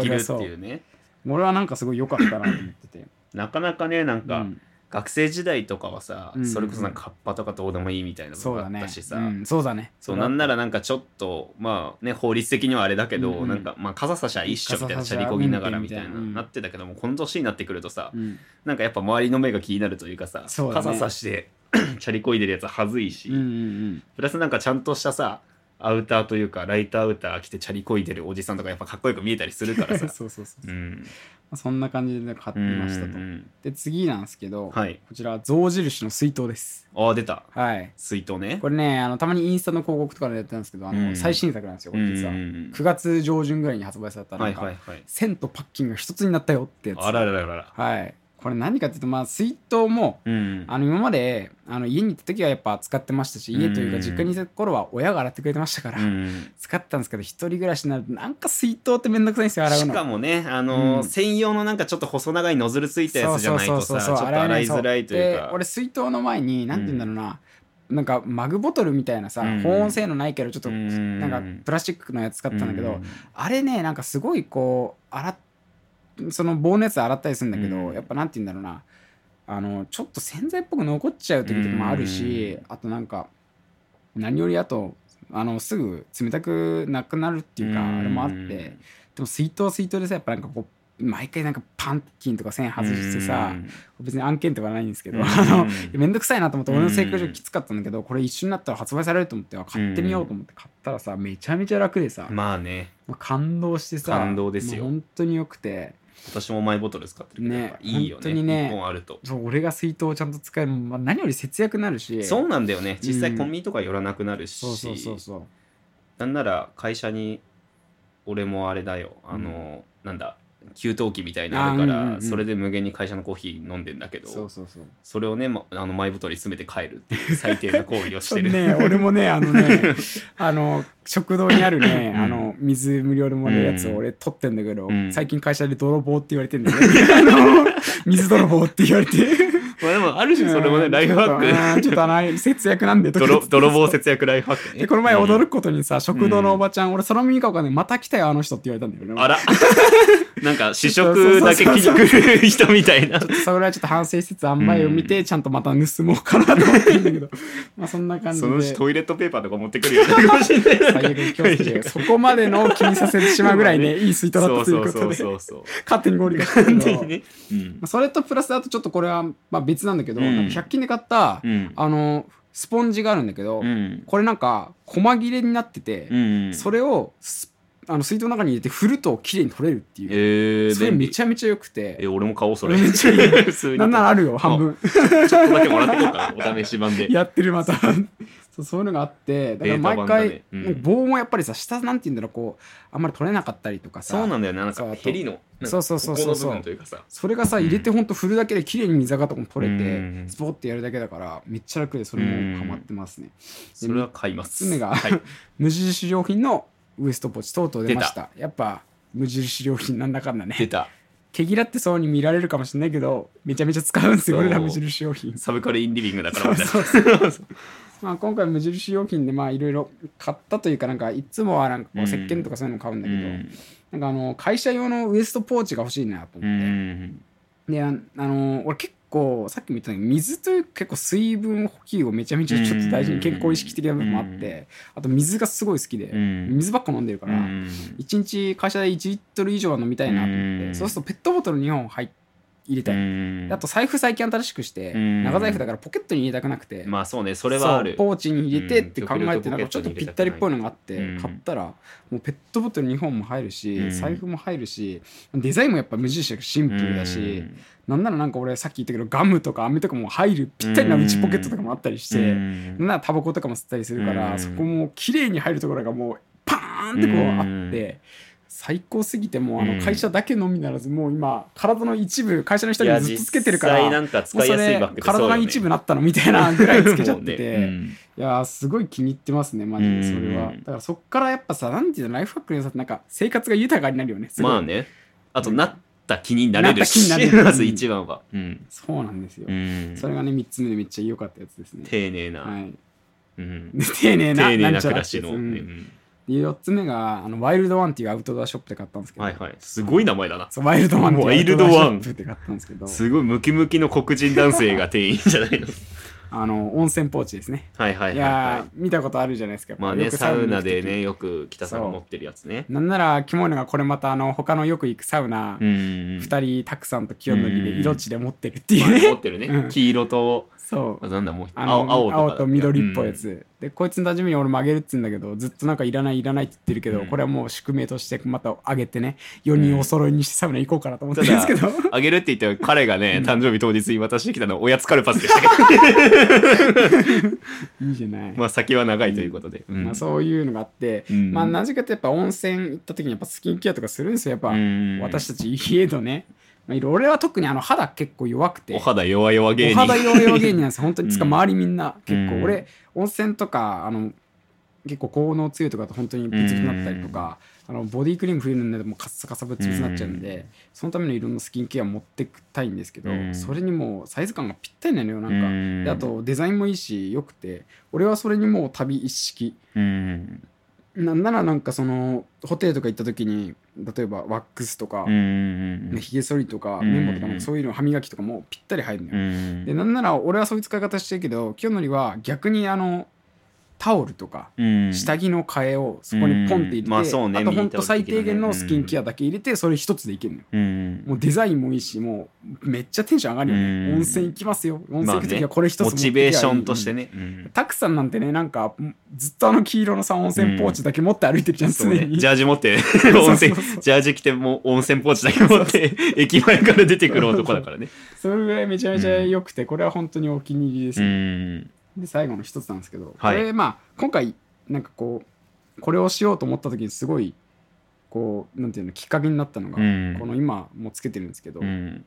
ね。俺はなんかすごい良かったなと思ってて。なかなかねなんか、うん学生時代とかはさ、うんそれこそなんかカッパとかどうでもいいみたいなのがあそうだねったしさ、うん、そうだね。そうなんなららなんかちょっとまあね法律的にはあれだけど、うんうん。なんかまあ傘差しは一緒みたいな傘差しはチャリこぎながらみたいな、なうん。なってたけどもこの年になってくるとさ、うん。なんかやっぱ周りの目が気になるというかさそうだね。傘差して チャリこいでるやつははずいし、うんうん。プラスなんかちゃんとしたさアウターというかライトアウター着てチャリこいでるおじさんとかやっぱかっこよく見えたりするからうんさ。そうそうそう、まう。ん。あ、そんな感じでね買ってましたと、で次なんですけど、はい。こちら象印の水筒です。ああ出た。はい。水筒ね。これねあのたまにインスタの広告とかでやってたんですけどあの、うん。最新作なんですよこれ実は、うんうん。うん9月上旬ぐらいに発売されたなはいんか、はいはい線とパッキンが一つになったよってやつ。あららららら。はいこれ何かっていうとまあ水筒もうん。あの今まであの家に行った時はやっぱ使ってましたし家というかうん実家にいた頃は親が洗ってくれてましたから、うん。使ってたんですけど一人暮らしになるとなんか水筒ってめんどくさいんですよ洗うしのかもね、あのーうん。専用のなんかちょっと細長いノズルついたやつじゃないとさちょっと洗いづらいというか。で俺水筒の前になんて言うんだろうな、なんかマグボトルみたいなさ、うん。保温性のないけどちょっとうん。なんかプラスチックのやつ使ったんだけど、うん。あれねなんかすごいこう洗っその棒のやつ洗ったりするんだけど、うん。やっぱなんて言うんだろうな。あのちょっと洗剤っぽく残っちゃう時とかもあるし、あとなんか何よりあとあのすぐ冷たくなくなるっていうか、うん。あれもあってでも水筒は水筒でさやっぱなんかこう毎回なんかパンキンとか線外してさ、別に案件とかないんですけど、うん。あのめんどくさいなと思って俺の性格上きつかったんだけどこれ一緒になったら発売されると思ってあ買ってみようと思って買ったらさめちゃめちゃ楽でさ、まあね。感動してさ感動ですよ。もう本当によくて私もマイボトル使ってるけど、ねいいよね。本ね。一本あると。そう俺が水筒をちゃんと使える、まあ、何より節約になるし。そうなんだよね実うん際コンビニとか寄らなくなるし、そうそうそうそう。なんなら会社に俺もあれだよ。あの、なんだ給湯器みたいなのあるから、あうんうんうん。それで無限に会社のコーヒー飲んでんだけどそうそうそう。それをね、ま、あのマイボトルに詰めて帰るっていう最低な行為をしてる、ね 俺もねあのねあの食堂にあるね、うん。あの水無料でもらえるやつを俺取ってんだけど、うん。最近会社で泥棒って言われてんだよね。あの水泥棒って言われて。まあでもある種それもねライフハック。クちょっとあの節約なんで泥泥棒節約ライフハックこの前驚く、くことにさ、食堂のおばちゃん、俺その耳かわかんない。また来たよあの人って言われたんだよね。あら なんか試食だけ気に来る人みたいな。それはちょっと反省しつつ塩梅を見て、ちゃんとまた盗もうかなと思ってるんだけど。まあそんな感じそのうちでトイレットペーパーとか持ってくるようになるかもしれなそこまでの気にさせてしまうぐらいね いい水筒だったということで。そうそうそう勝手に合理化したけね。うん。まあそれとプラスあとちょっとこれはまあ別なんだけど、うん。なんか100均で買った、うん。あのスポンジがあるんだけど、うん。これなんか細切れになってて、うん。それをスあの水筒の中に入れて振ると綺麗に取れるっていう、えー、それめちゃめちゃ良くて。え俺も買おうそれ。めっちゃ なんならあるよ半分。ちょっとだけもらってこうかな。お試し版で。やってるまた。そうそういうのがあって。だから毎回、だね。うん。棒もやっぱりさ下なんて言うんだろうこうあんまり取れなかったりとかさ。そうなんだよね。なんかヘリのそうそうそうそう。ここの部分というかさ。それがさ入れてほんと振るだけで綺麗に水垢とかも取れて、うん。スポッてやるだけだからめっちゃ楽でそれもハマってますね、それは買います。3つ目がはい、無印良品のウエストポーチとうとう出ました。やっぱ無印良品なんだかんだね。出た。毛嫌ってそうに見られるかもしれないけどめちゃめちゃ使うんですよそう俺ら無印良品。サブカルインリビングだからそうみたいなまあ、今回無印良品でまあいろいろ買ったというかなんかいつもはなんかこう石鹸とかそういうの買うんだけど、なんかあの会社用のウエストポーチが欲しいなとう思って、ん。でああの俺結構さっきも言ったように水という結構水分補給をめちゃめちゃちょっと大事に健康意識的な部分もあってあと水がすごい好きでうん。水ばっか飲んでるからうん。1日会社で1リットル以上は飲みたいなと思っうん。てそうするとペットボトル2本入っ入れたい。うん。あと財布最近新しくしてうん。長財布だからポケットに入れたくなくて。まあそうねそれはある。ポーチに入れてって考えてうん。なんかちょっとぴったりっぽいのがあってうん。買ったらもうペットボトル2本も入るうん。し財布も入るしデザインもやっぱ無印だシンプルだしなんならなんか俺さっき言ったけどガムとか飴とかも入るぴったりな内ポケットとかもあったりしうてん。なんならタバコとかも吸ったりするかうん。らそこも綺麗に入るところがもうパーンってこうあって最高すぎてもうあうん。の会社だけのみならずもう今体の一部会社の人にずっとつけてるから実際なんか使いやすいバッグってそうよね。体の一部なったのみたいなぐらいつけちゃってて、いやーすごい気に入ってますねマジでそれは。うんだからそっからやっぱさなんていうのライフハックの良さなんか生活が豊かになるよねまあね。あとなった気になれるし。なった気になれる。まず一番は。うん。そうなんですよ、うん。それがね3つ目でめっちゃ良かったやつですね。丁寧な。はい。うん。で丁寧な丁寧んな暮らしの。うんで4つ目があのワイルドワンっていうアウトドアショップで買ったんですけど、はいはい。すごい名前だな。そうワイルドワンっていうワイルドワンアウトドアショップって買ったんですけど。すごいムキムキの黒人男性が店員じゃないの。あの温泉ポーチですね。はいはいはいい。やはー見たことあるじゃないですか。いまあねよくサウナでねよく北さんが持ってるやつね。なんならキモいのがこれまたあの他のよく行くサウナうん2人たくさんと清則でうん色地で持ってるっていうまあね持ってるね。うん。黄色とそう。なんだもうあの青青と緑っぽいやうん。つ、でこいつの馴染みに俺もあげるっつうんだけどずっとなんかいらないいらないって言ってるけど、うん。これはもう宿命としてまたあげてね4人お揃いにしてサウナ行こうかなと思ってるんですけど。あげるって言って彼がね誕生日当日に渡してきたのはおやつカルパスでしたけどいいじゃない、まあ先は長いということで。うん。まあ、そういうのがあって、うん。まあなぜかってやっぱ温泉行った時にやっぱスキンケアとかするんですよ。やっぱ、うん。私たち家のね、まあ、いろいろ。俺は特にあの肌結構弱くて。お肌弱々芸お人肌弱々芸人なんですよ。本当に。つかうん。周りみんな結構、うん。俺温泉とかあの結構効能強いとかと本当にピツピツになったりとか、あのボディクリーム冬塗んないともうカッサカサブツブツになっちゃうんで、そのためのいろんなスキンケア持ってきたいんですけど、うん。それにもうサイズ感がぴったりなのよなんか、あとデザインもいいしよくて。俺はそれにもう旅一式。うん。なんならなんかそのホテルとか行った時に例えばワックスとか、うんねひげ剃りとかうん綿棒とかなんかそういうの歯磨きとかもぴったり入るのよ、うん。でなんなら俺はそういう使い方してるけど清則は逆にあのタオルとかうん。下着の替えをそこにポンって入れて、あとほんと最低限のスキンケアだけ入れてそれ一つでいけるのよ。うん。もうデザインもいいしもうめっちゃテンション上がるよね、うん。温泉行きますよ。温泉行く時はこれ一つ持モチベーションとしてね。うん。タクさんなんてねなんかずっとあの黄色のさ温泉ポーチだけ持って歩いてるじゃん、常に。ジャージ持って。温泉ジャージ着てもう温泉ポーチだけ持って駅前から出てくる男だからね。それぐらいめちゃめちゃ良くて、これは本当にお気に入りですうね、んで最後の一つなんですけど、はい。これまあ今回なんかこうこれをしようと思った時にすごいこうなんていうのきっかけになったのが、うん。この今もうつけてるんですけど、うん。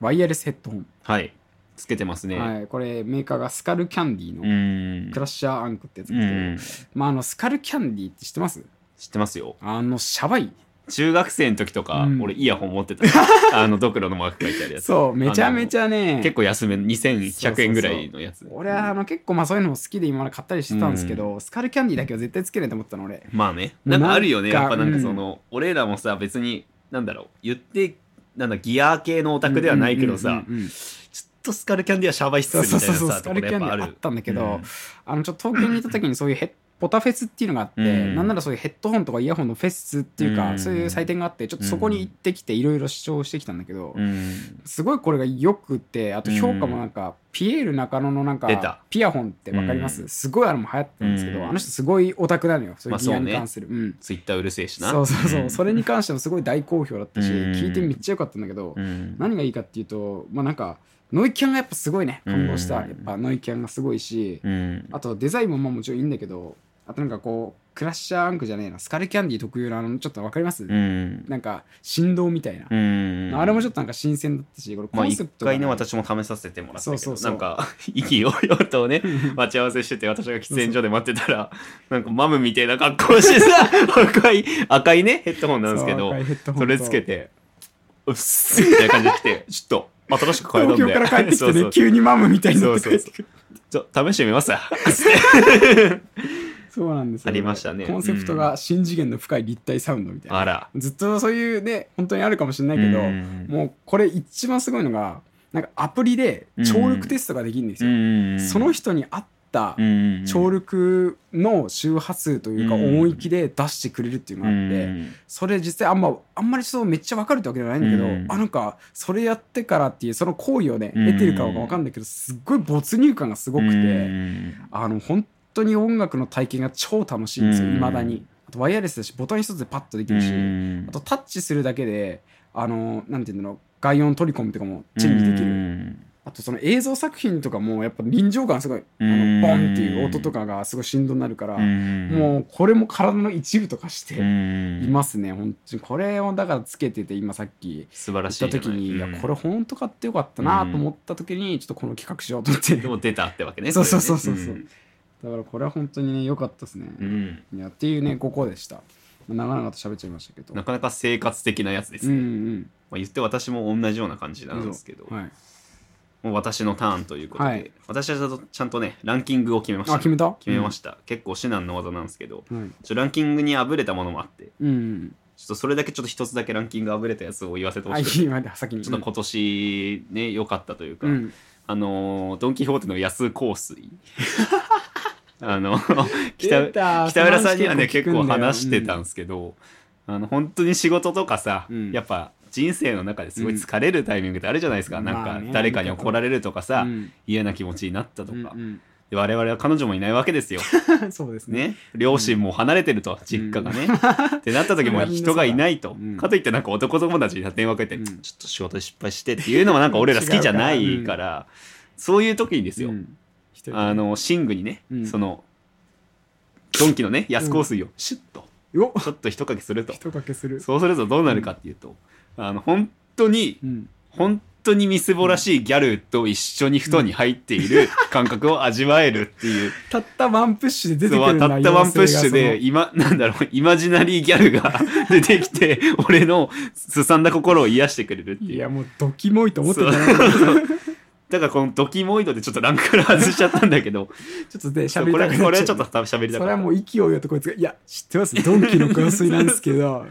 ワイヤレスヘッドホン、はい。つけてますね。はい、これメーカーがスカルキャンディうのん。クラッシャーアンクってやつですけど、ん。まああのスカルキャンディって知ってます？知ってますよ。あのシャバい中学生の時とかうん。俺イヤホン持ってた。あのドクロのマーク書いてあるやつ。そうめちゃめちゃね。結構安め2100円ぐらいのやつ。俺はあの結構まあそういうのも好きで今まで買ったりしてたんですけど、スカルキャンディだけは絶対つけないと思ったの俺。まあね。なんかあるよね。なんかやっぱなんかその、俺らもさ別になんだろう。言ってなんだギア系のオタクではないけどさ、うんうんうんうんちょっとスカルキャンディはシャバいっすそうみたそうそうそうスいなさとこカルキャンディぱあるったんだけど、うん。あのちょっと東京にいた時にそういうヘッポタフェスっていうのがあって、うん。なんならそういうヘッドホンとかイヤホンのフェスっていうか、うん。そういう祭典があってちょっとそこに行ってきていろいろ主張してきたんだけど、うん。すごいこれがよくてあと評価もなんか、ピエール中野のなんかピアホンってわかります、うん。すごいあれも流行ってたんですけど、うん。あの人すごいオタクなのよ。そういうギアに関する、うん。ツイッターうるせえしな。そうそうそう、ん。それに関してもすごい大好評だったし、うん。聞いてめっちゃよかったんだけど、うん。何がいいかっていうとまあなんかノイキャンがやっぱすごいね。感動した、うん。やっぱノイキャンがすごいし、うん。あとデザインもまあもちろんいいんだけどあとなんかこうクラッシャーアンクじゃねえな。スカルキャンディ特有のあのちょっとわかります、うん。なんか振動みたいな、うん。あれもちょっとなんか新鮮だったしこれコンセプトが回ね私も試させてもらったけどそうそうそう。なんか意気揚々とね 待ち合わせしてて私が喫煙所で待ってたらなんかマムみたいな格好してさ 赤い赤いねヘッドホンなんですけそうどそれつけてうっすみたいな感じで来て ちょっと新しく変えたんで。東京から帰ってきてそうそうね急にマムみたいになって帰ってくる。ちょ試してみます？そうなんですよありましたね。コンセプトが新次元の深い立体サウンドみたいな、あら。ずっとそういうね本当にあるかもしれないけど、うん。もうこれ一番すごいのがなんかアプリで聴力テストができるんですよ、その人に合った聴力の周波数というかうん。音域で出してくれるっていうのがあって、それ実際あんまあんまりそうめっちゃ分かるってわけじゃないんだけど、うん。あなんかそれやってからっていうその行為をねうん。得てるかは分かんないけどすっごい没入感がすごくて、あの本当に音楽の体験が超楽しいんですようん。いまだに。あとワイヤレスだしボタン一つでパッとできるし、あとタッチするだけであのなんていうんだろう外音取り込むとかもチェンジできる、あとその映像作品とかもやっぱ臨場感すごい、あうん。のボンっていう音とかがすごい振動になるから、ももうこれも体の一部とかしてうん。いますね、本当に。これをだからつけてて今さっき素晴らしい言った時に、いやこれ本当買ってよかったなと思った時にちょっとこの企画しようと思って、でも出たってわけねそうそうそうそうそうだからこれは本当にね良かったですね、うん。いやっていうね5個でした。長々と喋っちゃいましたけど。なかなか生活的なやつですうんうね、ん。まあ、言って私も同じような感じなんですけど、はい。もう私のターンということで、はい。私はちゃんとちゃんとねランキングを決めました。あ決めた？決めました、結構至難の技なんですけど。た、はい。ちょランキングにあぶれたものもあって。うんうん。ちょっとそれだけちょっと一つだけランキングあぶれたやつを言わせてほしい。い。まで先に。ちょっと今年ね良かったというか、うんあのードン・キホーテの安香水。あの北北浦さんにはね結構話してたんうんですけど、あの本当に仕事とかさ、うん。やっぱ人生の中ですごい疲れるタイミングってあるじゃないですか、なんかうんまあね誰かに怒られるとかさ、うん嫌な気持ちになったとか、うんで我々は彼女もいないわけですよ。う んそうですね。ね、両親も離れてると、実家がね。ってなった時も 人がいないと、うん。かといってなんか男友達に電話かけて、うん。ちょっと仕事で失敗してっていうのはなんか俺ら好きじゃないから、そういう時にですよ、あの寝具にね、うん。そのドンキのね安香水をシュッとちょっと一かけすると、一かけする。そうするとどうなるかっていうと、あの本当にうん。本当にみすぼらしいギャルと一緒に布団に入っている感覚を味わえるっていう。たったワンプッシュで出てくるんだたったワンプッシュで妖今なんだろうイマジナリーギャルが出てきて俺のすさんだ心を癒してくれるっていう。いやもうドキモいと思ってただからこのドキモイドでちょっとランクから外しちゃったんだけどちょっとで喋りこれこれたくなっちゃう。ちょっと多分喋りたかった。それはもう勢いよとこいつが「いや知ってます？ドンキの香水なんですけど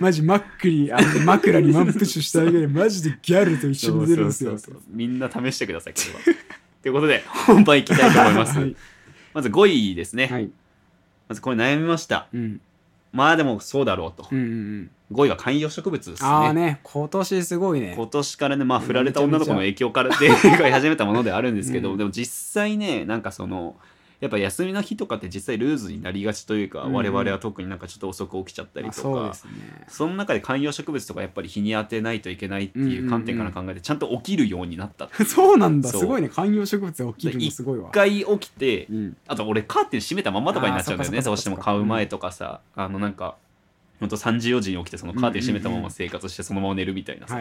マジマックリあの枕にワンプッシュしただけでマジでギャルと一緒に出るんですよ」みんな試してください。これはということで本番いきたいと思います、はい。まず5位ですね、はい。まずこれ悩みました。うん。まあでもそうだろうと、うんうんうん5位は観葉植物ですね。ああね今年すごいね。今年からねまあ振られた女の子の影響からで飼い始めたものであるんですけど、うん。でも実際ねなんかそのやっぱ休みの日とかって実際ルーズになりがちというか、うん我々は特になんかちょっと遅く起きちゃったりあとかそうですね。その中で観葉植物とかやっぱり日に当てないといけないっていう観点から考えてちゃんと起きるようになったっていう。そうなんだ。すごいね。観葉植物が起きるのすごいわ。一回起きてうん。あと俺カーテン閉めたままとかになっちゃうんだよね。どうしても買う前とかさ、あのなんかほんと3時4時に起きてそのカーテン閉めたまま生活してそのまま寝るみたいなさ、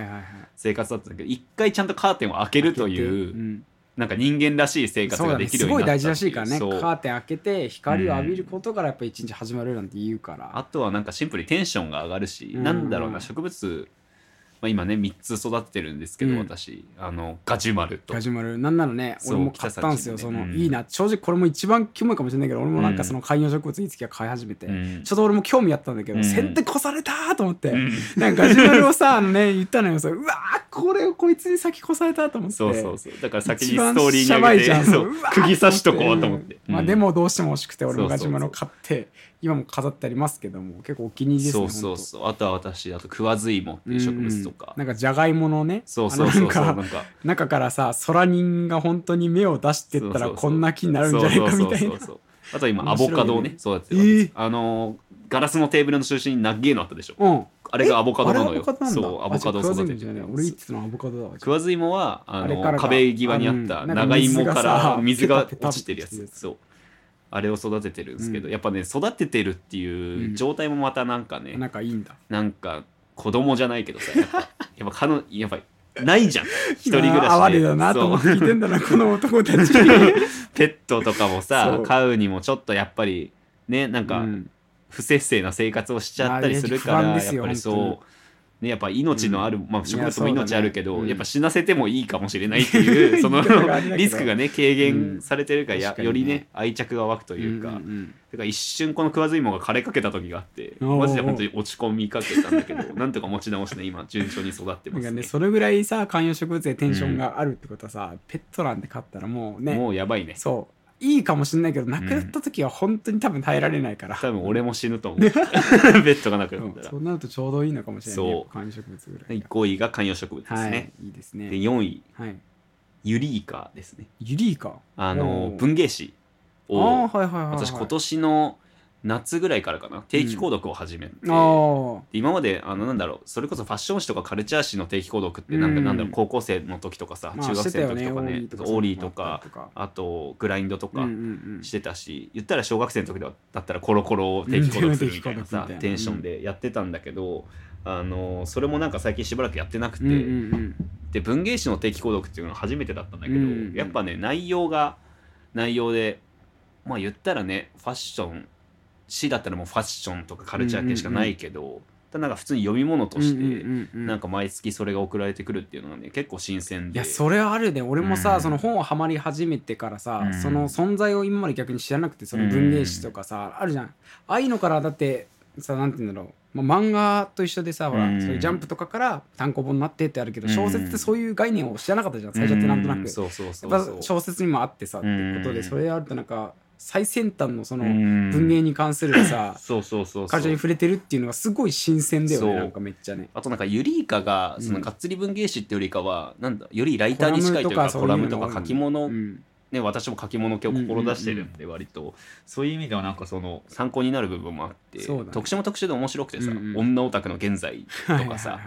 生活だったんだけど一回ちゃんとカーテンを開けるという、んなんか人間らしい生活ができるすごい大ようになった事らしいからね。カーテン開けて光を浴びることからやっぱ一日始まるなんて言うから。あとはなんかシンプルにテンションが上がるし、うん。なんだろうな植物、まあ、今ね3つ育ててるんですけど、うん。私。あのガジュマルと。ガジュマル。なんなのねそう俺も買ったんですよ。その、うん。いいな。正直これも一番キモいかもしれないけど俺もなんかうん。その観葉植物いつきが買い始めて、うん。ちょっと俺も興味あったんだけど、うん。先手越されたーと思って、うん。なんかガジュマルをさあのね言ったのよ。さうわーこれをこいつに先越されたと思って。そうそうそう。だから先にストーリーに上げて釘刺しとこうと思って、うん。まあうんでもどうしても欲しくて俺もガジュマルをそう買って今も飾ってありますけども結構お気に入りですねそうそうそう。あとは私あとクワズイモっていう植物とか、うん。なんかじゃがいものね。そうそうそう。そうなんか。中からさ空人が本当に芽を出してったらそうそうそう。こんな木になるんじゃないかみたいな。そうそうそうそう。あと今アボカドをね育ててえー。あのガラスのテーブルの中心になっげーのあったでしょ。うん。あれがアボカドなのよ。そうアボカドを育てて俺言ってたのアボカドだわ。食わず芋はあの壁際にあった長芋から水水が落ちてるやつ。そうあれを育ててるんですけど、うん。やっぱね育ててるっていう状態もまたなんかね、仲いいんだ。なんか子供じゃないけどさやっぱ やっぱ彼女やっぱないじゃん。一人暮らしで。あ哀れだなと思って聞いてんだなこの男たち。ペットとかもさそう。飼うにもちょっとやっぱりねなんかうん。不節制な生活をしちゃったりするから、まあね不安ですよやっぱり本そうね、やっぱ命のある、まあ、植物も命あるけど、ねやっぱ死なせてもいいかもしれないっていう、そのリスクがね軽減されてるから、や確かにね。よりね愛着が湧くというか、んんだから一瞬この食わず芋が枯れかけた時があってマジで本当に落ち込みかけたんだけど なんとか持ち直して今順調に育ってますね。ねそれぐらいさ観葉植物でテンションがあるってことはさ、ペットなんて飼ったらもうね。もうやばいね。そういいかもしれないけど亡くなった時は本当に多分耐えられないから、多分俺も死ぬと思う。ベッドがなくなった。らうんそうなるとちょうどいいのかもしれないね。そう。観葉植物ぐらいが。5位が観葉植物ですはいね、いいですでね4位。はい。ユリイカですね。ユリイカ？あの文芸誌あをーはいはいはい、はい、私今年の夏ぐらいからかな。定期購読を始めて、あー。で今まであのなんだろうそれこそファッション誌とかカルチャー誌の定期購読ってなんか、うん。なんだろう高校生の時とかさ、まあ中学生の時とかねねオーリーととか。あとグラインドとかうんうんうん。してたし、言ったら小学生の時だったらコロコロを定期購読するみたいなうんさ テンションでやってたんだけど、あのそれもなんか最近しばらくやってなくて、うんうんうん。で文芸誌の定期購読っていうのは初めてだったんだけど、うんうん。やっぱね内容が内容でまあ言ったらねファッション誌だったらもうファッションとかカルチャー系しかないけど、ただなんか普通に読み物として、うんうんうんうん。なんか毎月それが送られてくるっていうのがね結構新鮮で。いやそれはあるね。俺もさ、うん。その本をハマり始めてからさ、うん。その存在を今まで逆に知らなくてその文芸誌とかさ、あるじゃん。ああいうのからだってさなんて言うんだろう、まあ、漫画と一緒でさ、ほらうん。そういうジャンプとかから単行本になってってあるけどうん。小説ってそういう概念を知らなかったじゃん最初ってなんとなく、うそうそうそうそう。小説にもあってさってことうん。でそれあるとなんか最先端のそのうん。文芸に関するさ そうそうそうカルチャーに触れてるっていうのがすごい新鮮だよねなんかめっちゃね。あとなんかユリイカがそのうん。がっつり文芸誌ってよりかは、なんだよりライターに近いというかコラムとか書き物うん。ね、私も書き物系を志してるんで割と、そういう意味ではなんかその参考になる部分もあって、特殊も特殊で面白くてさ、うんうん。女オタクの現在とかさ、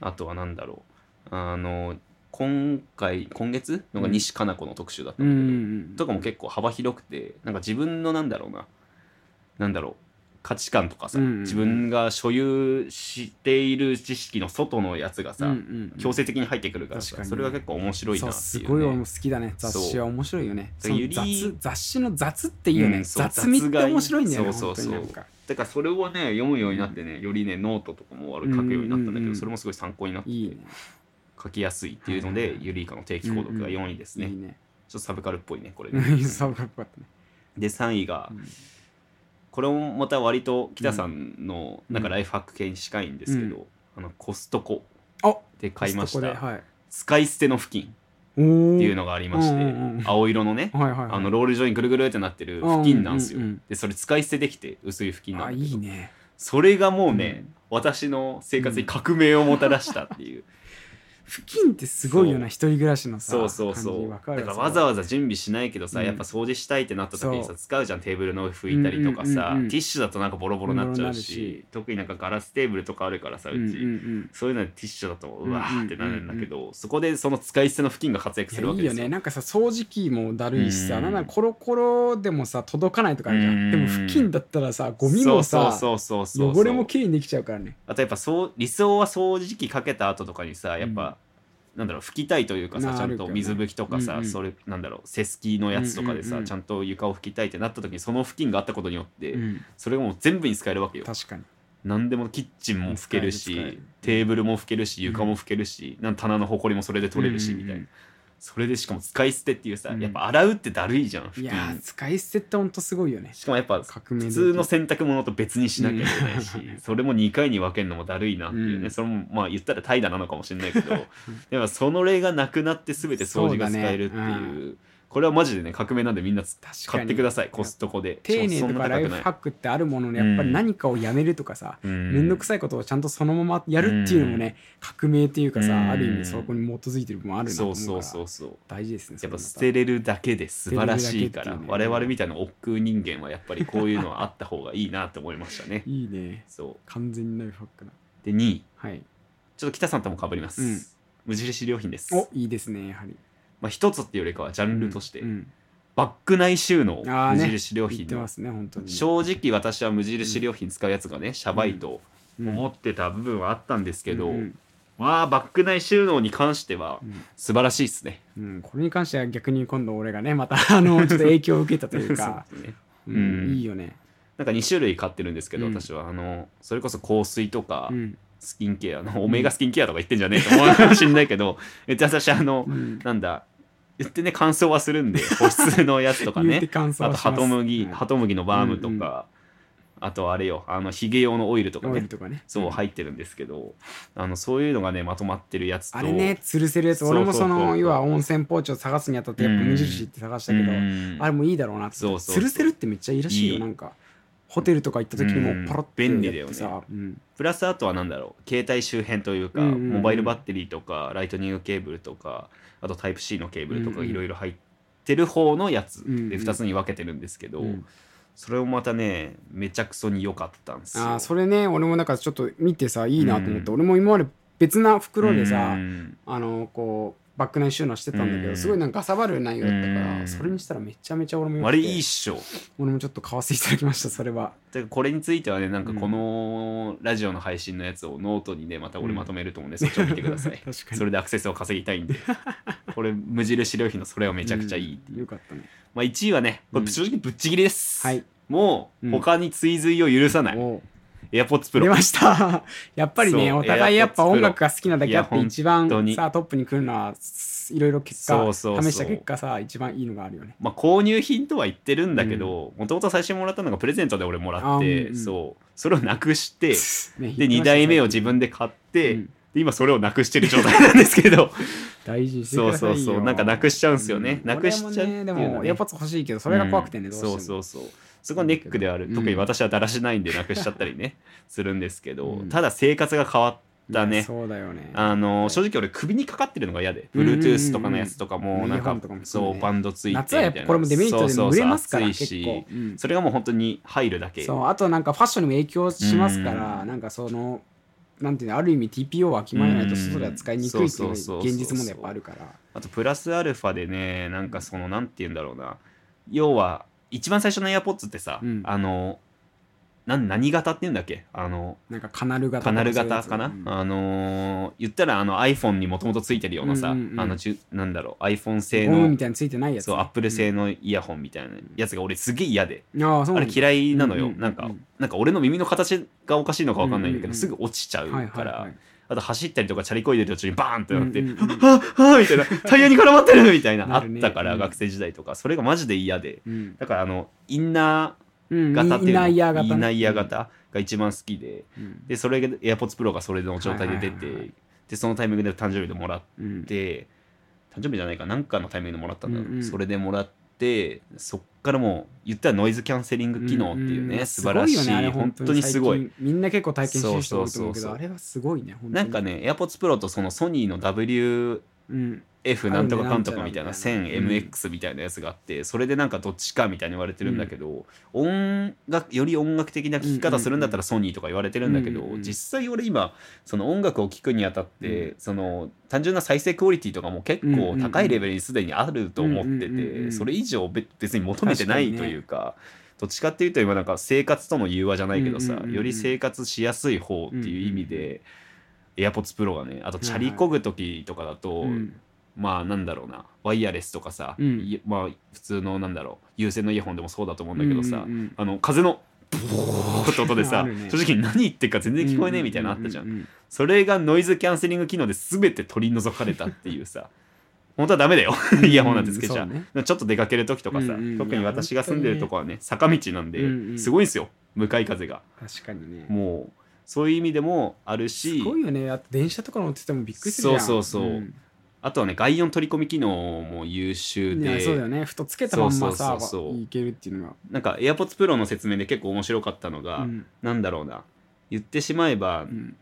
あとはなんだろう。あの今回今月？のが西加奈子の特集だったうんんだけど、うんうんとかも結構幅広くてなんか自分のなんだろうな。なんだろう。価値観とかさ、うんうんうん。自分が所有している知識の外のやつがさ、うんうんうん。強制的に入ってくるからさ、それは結構面白いなっていう、ね、すごい好きだね。雑誌は面白いよね。雑雑誌の雑っていいよね、うん雑味って面白いんだよねそうそうそう。だからそれをね読むようになってねよりねノートとかも書くようになったんだけど、うんうんうん。それもすごい参考になって。いいね書きやすいっていうので、ユリイカの定期購読が4位ですね、いいね。ちょっとサブカルっぽいねこれ うんサブかっこよかったねで3位が、うん。これもまた割と北さんのうん。なんかライフハック系に近いんですけど、あのコストコあで買いました。コストコではい。使い捨ての布巾っていうのがありまして、うんうんうん青色のね、はいはいはい。あのロール状にぐるぐるってなってる布巾なんですよ、うんうんうんでそれ使い捨てできて薄い布巾なんあだけどいいね。それがもうね、私の生活に革命をもたらしたっていう、付近ってすごいよな一人暮らしのさそう。そうそうだからわざわわざ準備しないけどさ、うん。やっぱ掃除したいってなった時にさ使うじゃんテーブルの上拭いたりとかさ、うんうんうんうん。ティッシュだとなんかボロボロになっちゃうしし。特になんかガラステーブルとかあるからさうち、うんうんうん。そういうのでティッシュだとうわーってなるんだけど、うそこでその使い捨ての布巾が活躍するわけですよ。いやいいよね。なんかさ掃除機もだるいしさ、うん。なんならコロコロでもさ届かないとかあるじゃん、うん。でも付近だったらさゴミもさ汚れもきれいにできちゃうからね。あとやっぱそう理想は掃除機かけた後とかにさやっぱ、なんだろう拭きたいというかさちゃんと水拭きとかさ、それなんだろうセスキのやつとかでさ、ちゃんと床を拭きたいってなった時にその付近があったことによって、うん。それがもう全部に使えるわけよ。確かに。何でもキッチンも拭けるしテーブルも拭けるし床も拭けるし、なん棚のほこりもそれで取れるし、みたいなそれでしかも使い捨てっていうさ、うん。やっぱ洗うってだるいじゃんいやー使い捨てってほんとすごいよね。しかもやっぱ革命的普通の洗濯物と別にしなきゃいけないし、それも2回に分けるのもだるいなっていうね、うん。それもまあ言ったら怠惰なのかもしれないけど。でもその例がなくなって全て掃除が使えるっていうこれはマジでね革命なんでみんな買ってください。コストコで。丁寧とかライフハックってあるもののやっぱりうん。何かをやめるとかさ、うん。めんどくさいことをちゃんとそのままやるっていうのもね、革命っていうかさ、うん。ある意味そこに基づいてる部分あるなとそう思うから。そうそうそう大事ですねやっぱ捨てれるだけで素晴らしいから、ね我々みたいな億劫人間はやっぱりこういうのはあった方がいいなって思いましたね。いいね。そ完全にライフハックなうで2位。はい。ちょっと北さんともかぶります、うん。無印良品です。おいいですねやはりまあ、一つっていうよりかはジャンルとして、うんバッグ内収納あーね。無印良品ってますね本当に。正直私は無印良品使うやつがね、シャバいとうん。思ってた部分はあったんですけど、うんまあバッグ内収納に関してはうん。素晴らしいですね。うん。これに関しては逆に今度俺がねまたあのちょっと影響を受けたというか。そうですね。うん。うん。いいよね。なんか2種類買ってるんですけど、うん。私は。あのそれこそ香水とか、うんスキンケアのオメガスキンケアとか言ってんじゃねえと思うかもしんないけどえ私あの、うん。なんだ言ってね乾燥はするんで保湿のやつとかね。あとハト麦、はいハト麦のバームとか、うんうん。あとあれよあのヒゲ用のオイルとかね。ね。そう入ってるんですけど、あのそういうのがねまとまってるやつとあれね吊るせるやつ。俺もその要は温泉ポーチを探すにあたってやっぱ無印って探したけどうん。あれもいいだろうなって。吊るせるってめっちゃいいらしいよなんかホテルとか行った時にうん。もパロッて便利だよさうん。プラスあとはなんだろう。携帯周辺というか、モバイルバッテリーとかライトニングケーブルとかあとタイプ C のケーブルとかいろいろ入ってる方のやつで2つに分けてるんですけど、うん。それもまたねめちゃくそに良かったんですよ。あーそれね俺もなんかちょっと見てさいいなと思ってうん。俺も今まで別な袋でさうん。あのこうバックナンバー収納してたんだけうん。どすごいなんかかさばる内容だったかうん。らそれにしたらめちゃめちゃ俺も良あれいいっしょ。俺もちょっと買わせていただきましたそれは。でこれについてはねなんかこのラジオの配信のやつをノートにねまた俺まとめると思うんで、そっちを見てください。確かに。それでアクセスを稼ぎたいんで。これ無印良品のそれはめちゃくちゃいい、う。ん。よかったね。まあ1位はねこうん。れ正直ぶっちぎりです、はい。もう他に追随を許さない、おう AirPods 出 Pro ました。やっぱりねお互いやっぱ音楽が好きなだけあって一番さトップに来るのはいろいろ結果試した結果さ一番いいのがあるよね。まあ購入品とは言ってるんだけどもともと最初にもらったのがプレゼントで俺もらって、あうんうんそう。それをなくして ねで2代目を自分で買って、うん。で今それをなくしてる状態なんですけど。大事にしてくそうださいよ。そうそうなんかなくしちゃうんすよね、うん。なくしちゃうね。でもエアポッツ欲しいけどそれが怖くてね、うんどうしても。そうそうそうそこがネックである、うん。特に私はだらしないんでなくしちゃったりね するんですけど、うん。ただ生活が変わったね。そうだよね。あの正直俺首にかかってるのが嫌で。Bluetooth とかのやつとかもなんかそうバンドついてみたいな。夏はやっぱこれもデメリットで蒸れますから結構、うん。それがもう本当に入るだけ。そうあとなんかファッションにも影響しますから、うん。なんかそのなんていうのある意味 TPO は決まらないと外では使いにくいっていう現実もねやっぱあるから。あとプラスアルファでねなんかそのなんて言うんだろうな。要は一番最初の AirPods ってさ、うん。あのなん何型っていうんだっけ？あのなんかカナル型カナル型かな、うん。あのー言ったらあの iPhone にもともとついてるようなさ、うんうんうん。あのじゅなんだろう iPhone 製ゴムみのたいについてないやつそう。アップル製のイヤホンみたいなやつが俺すげえ嫌で、うなんだ。嫌いなのよ、うんうんうんなんかなんか俺の耳の形がおかしいのかわかんないんだけど、うんうんうんすぐ落ちちゃうから、はいはいはいあと走ったりとかチャリこいでる途中にバーンってなって、うんうんうん。はっはっみたいなタイヤに絡まってるみたいなあったから、うん。学生時代とか。それがマジで嫌で。うん。だからあのインナうんー型っていうのインナーイヤー型。ねイヤー型が一番好きで。うん。でそれが AirPods Pro がそれの状態で出てでそのタイミングで誕生日でもらっうん。て誕生日じゃないかなんかのタイミングでもらったんだろう、うんうん。それでもらってそっからもう言ったらノイズキャンセリング機能っていうね、んん。素晴らしいね本当にすごい。みんな結構体験してる人多いと思うけどあれはすごいねなんかね AirPods Pro とそのソニーの WF うんなんとかかんとかみたいななんちゃらみたいな。1000MX みたいなやつがあってそれでなんかどっちかみたいに言われてるんだけど、音楽より音楽的な聴き方するんだったらソニーとか言われてるんだけど、実際俺今その音楽を聴くにあたって、その単純な再生クオリティとかも結構高いレベルにすでにあると思っててそれ以上べ別に求めてないというか。どっちかっていうと今なんか生活との融和じゃないけどさ、より生活しやすい方っていう意味で、AirPods Pro がねあとチャリこぐ時とかだと、うんまあなんだろうな。ワイヤレスとかさ、うん。いまあ普通のなんだろう。有線のイヤホンでもそうだと思うんだけどさ、うんうんうん。あの風のブオーって音でさ、ね。正直何言ってるか全然聞こえねえみたいなのあったじゃん,、うううそれがノイズキャンセリング機能で全て取り除かれたっていうさ本当はダメだよ。イヤホンなんてつけちゃ、うんそうちょっと出かける時とかさ、うんうん。特に私が住んでるとこはね坂道なんで、うんうん。すごいんですよ。向かい風が。確かにね。もうそういう意味でもあるし。すごいよね。あと電車とか乗っててもびっくりするじゃん。そうそうそうんあとはね外音取り込み機能も優秀で。そうだよね。ふとつけたまんまさいけるっていうのが。なんか AirPods Pro の説明で結構面白かったのが、うん。なんだろうな。言ってしまえば、うん。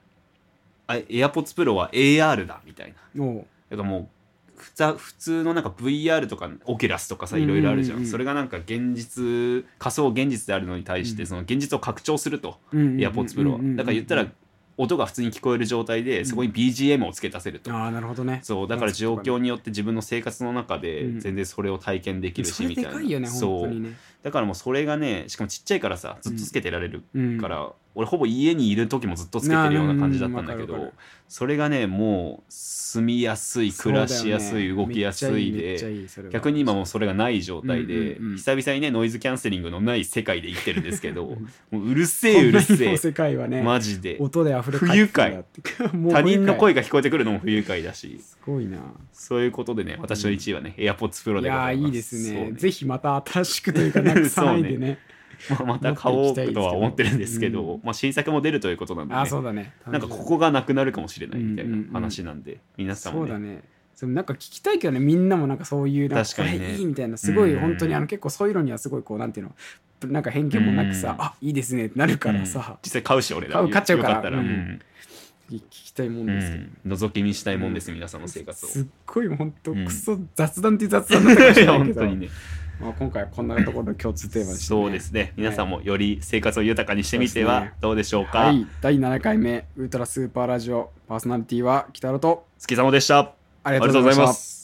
あ AirPods Pro は AR だみたいな。だからもう普通普通のなんか VR とかオキュラスとかさいろいろあるじゃん,、それがなんか現実仮想現実であるのに対して、うん。その現実を拡張すると、うん AirPods Pro は、だから言ったら音が普通に聞こえる状態でそこに BGM を付け足せると、ああなるほどね。そうだから状況によって自分の生活の中でうん。全然それを体験できるしみたいな、でかいよねそう。だからもうそれがねしかもちっちゃいからさずっとつけてられるうん。から、俺ほぼ家にいる時もずっとつけてるような感じだったんだけどそれがねもう住みやすい暮らしやすい、動きやすいで逆に今もうそれがない状態で、うんうん。うん久々にねノイズキャンセリングのない世界で生きてるんですけどうん もううるせえうるせえ。世界はねマジで。音で溢れ不愉快。他人の声がが聞こえてくるのも不愉快だし。すごいな。そういうことでね私の1位はね、AirPods Pro いでございます。やーいいですね。ぜひまた新しくというかなくさないでね まあまた買おうとは思ってるんですけど、うん。まあ、新作も出るということなんで、ね、あそうだね。なんかここがなくなるかもしれないみたいな話なんで、皆さんもね。そうだね。そのなんか聞きたいけどねみんなもなんかそういうなんかね。いいみたいなすごいうん。本当にあの結構そういうのにはすごいこうなんていうのなんか偏見もなくさうん。あいいですねってなるからうん。さ実際買うし俺ら。買う買っちゃうから。ら、ううん。ん聞きたいもんうですけど。ん。覗き見したいもんです、皆さんの生活を。すっごい本当うん。クソ雑談って雑談だったかもしれないけど。本当にねまあ今回はこんなところの共通テーマでしたね。そうですね。皆さんもより生活を豊かにしてみてはどうでしょうか、はい。第7回目ウルトラスーパーラジオパーソナリティは北野と。月様でした。ありがとうございます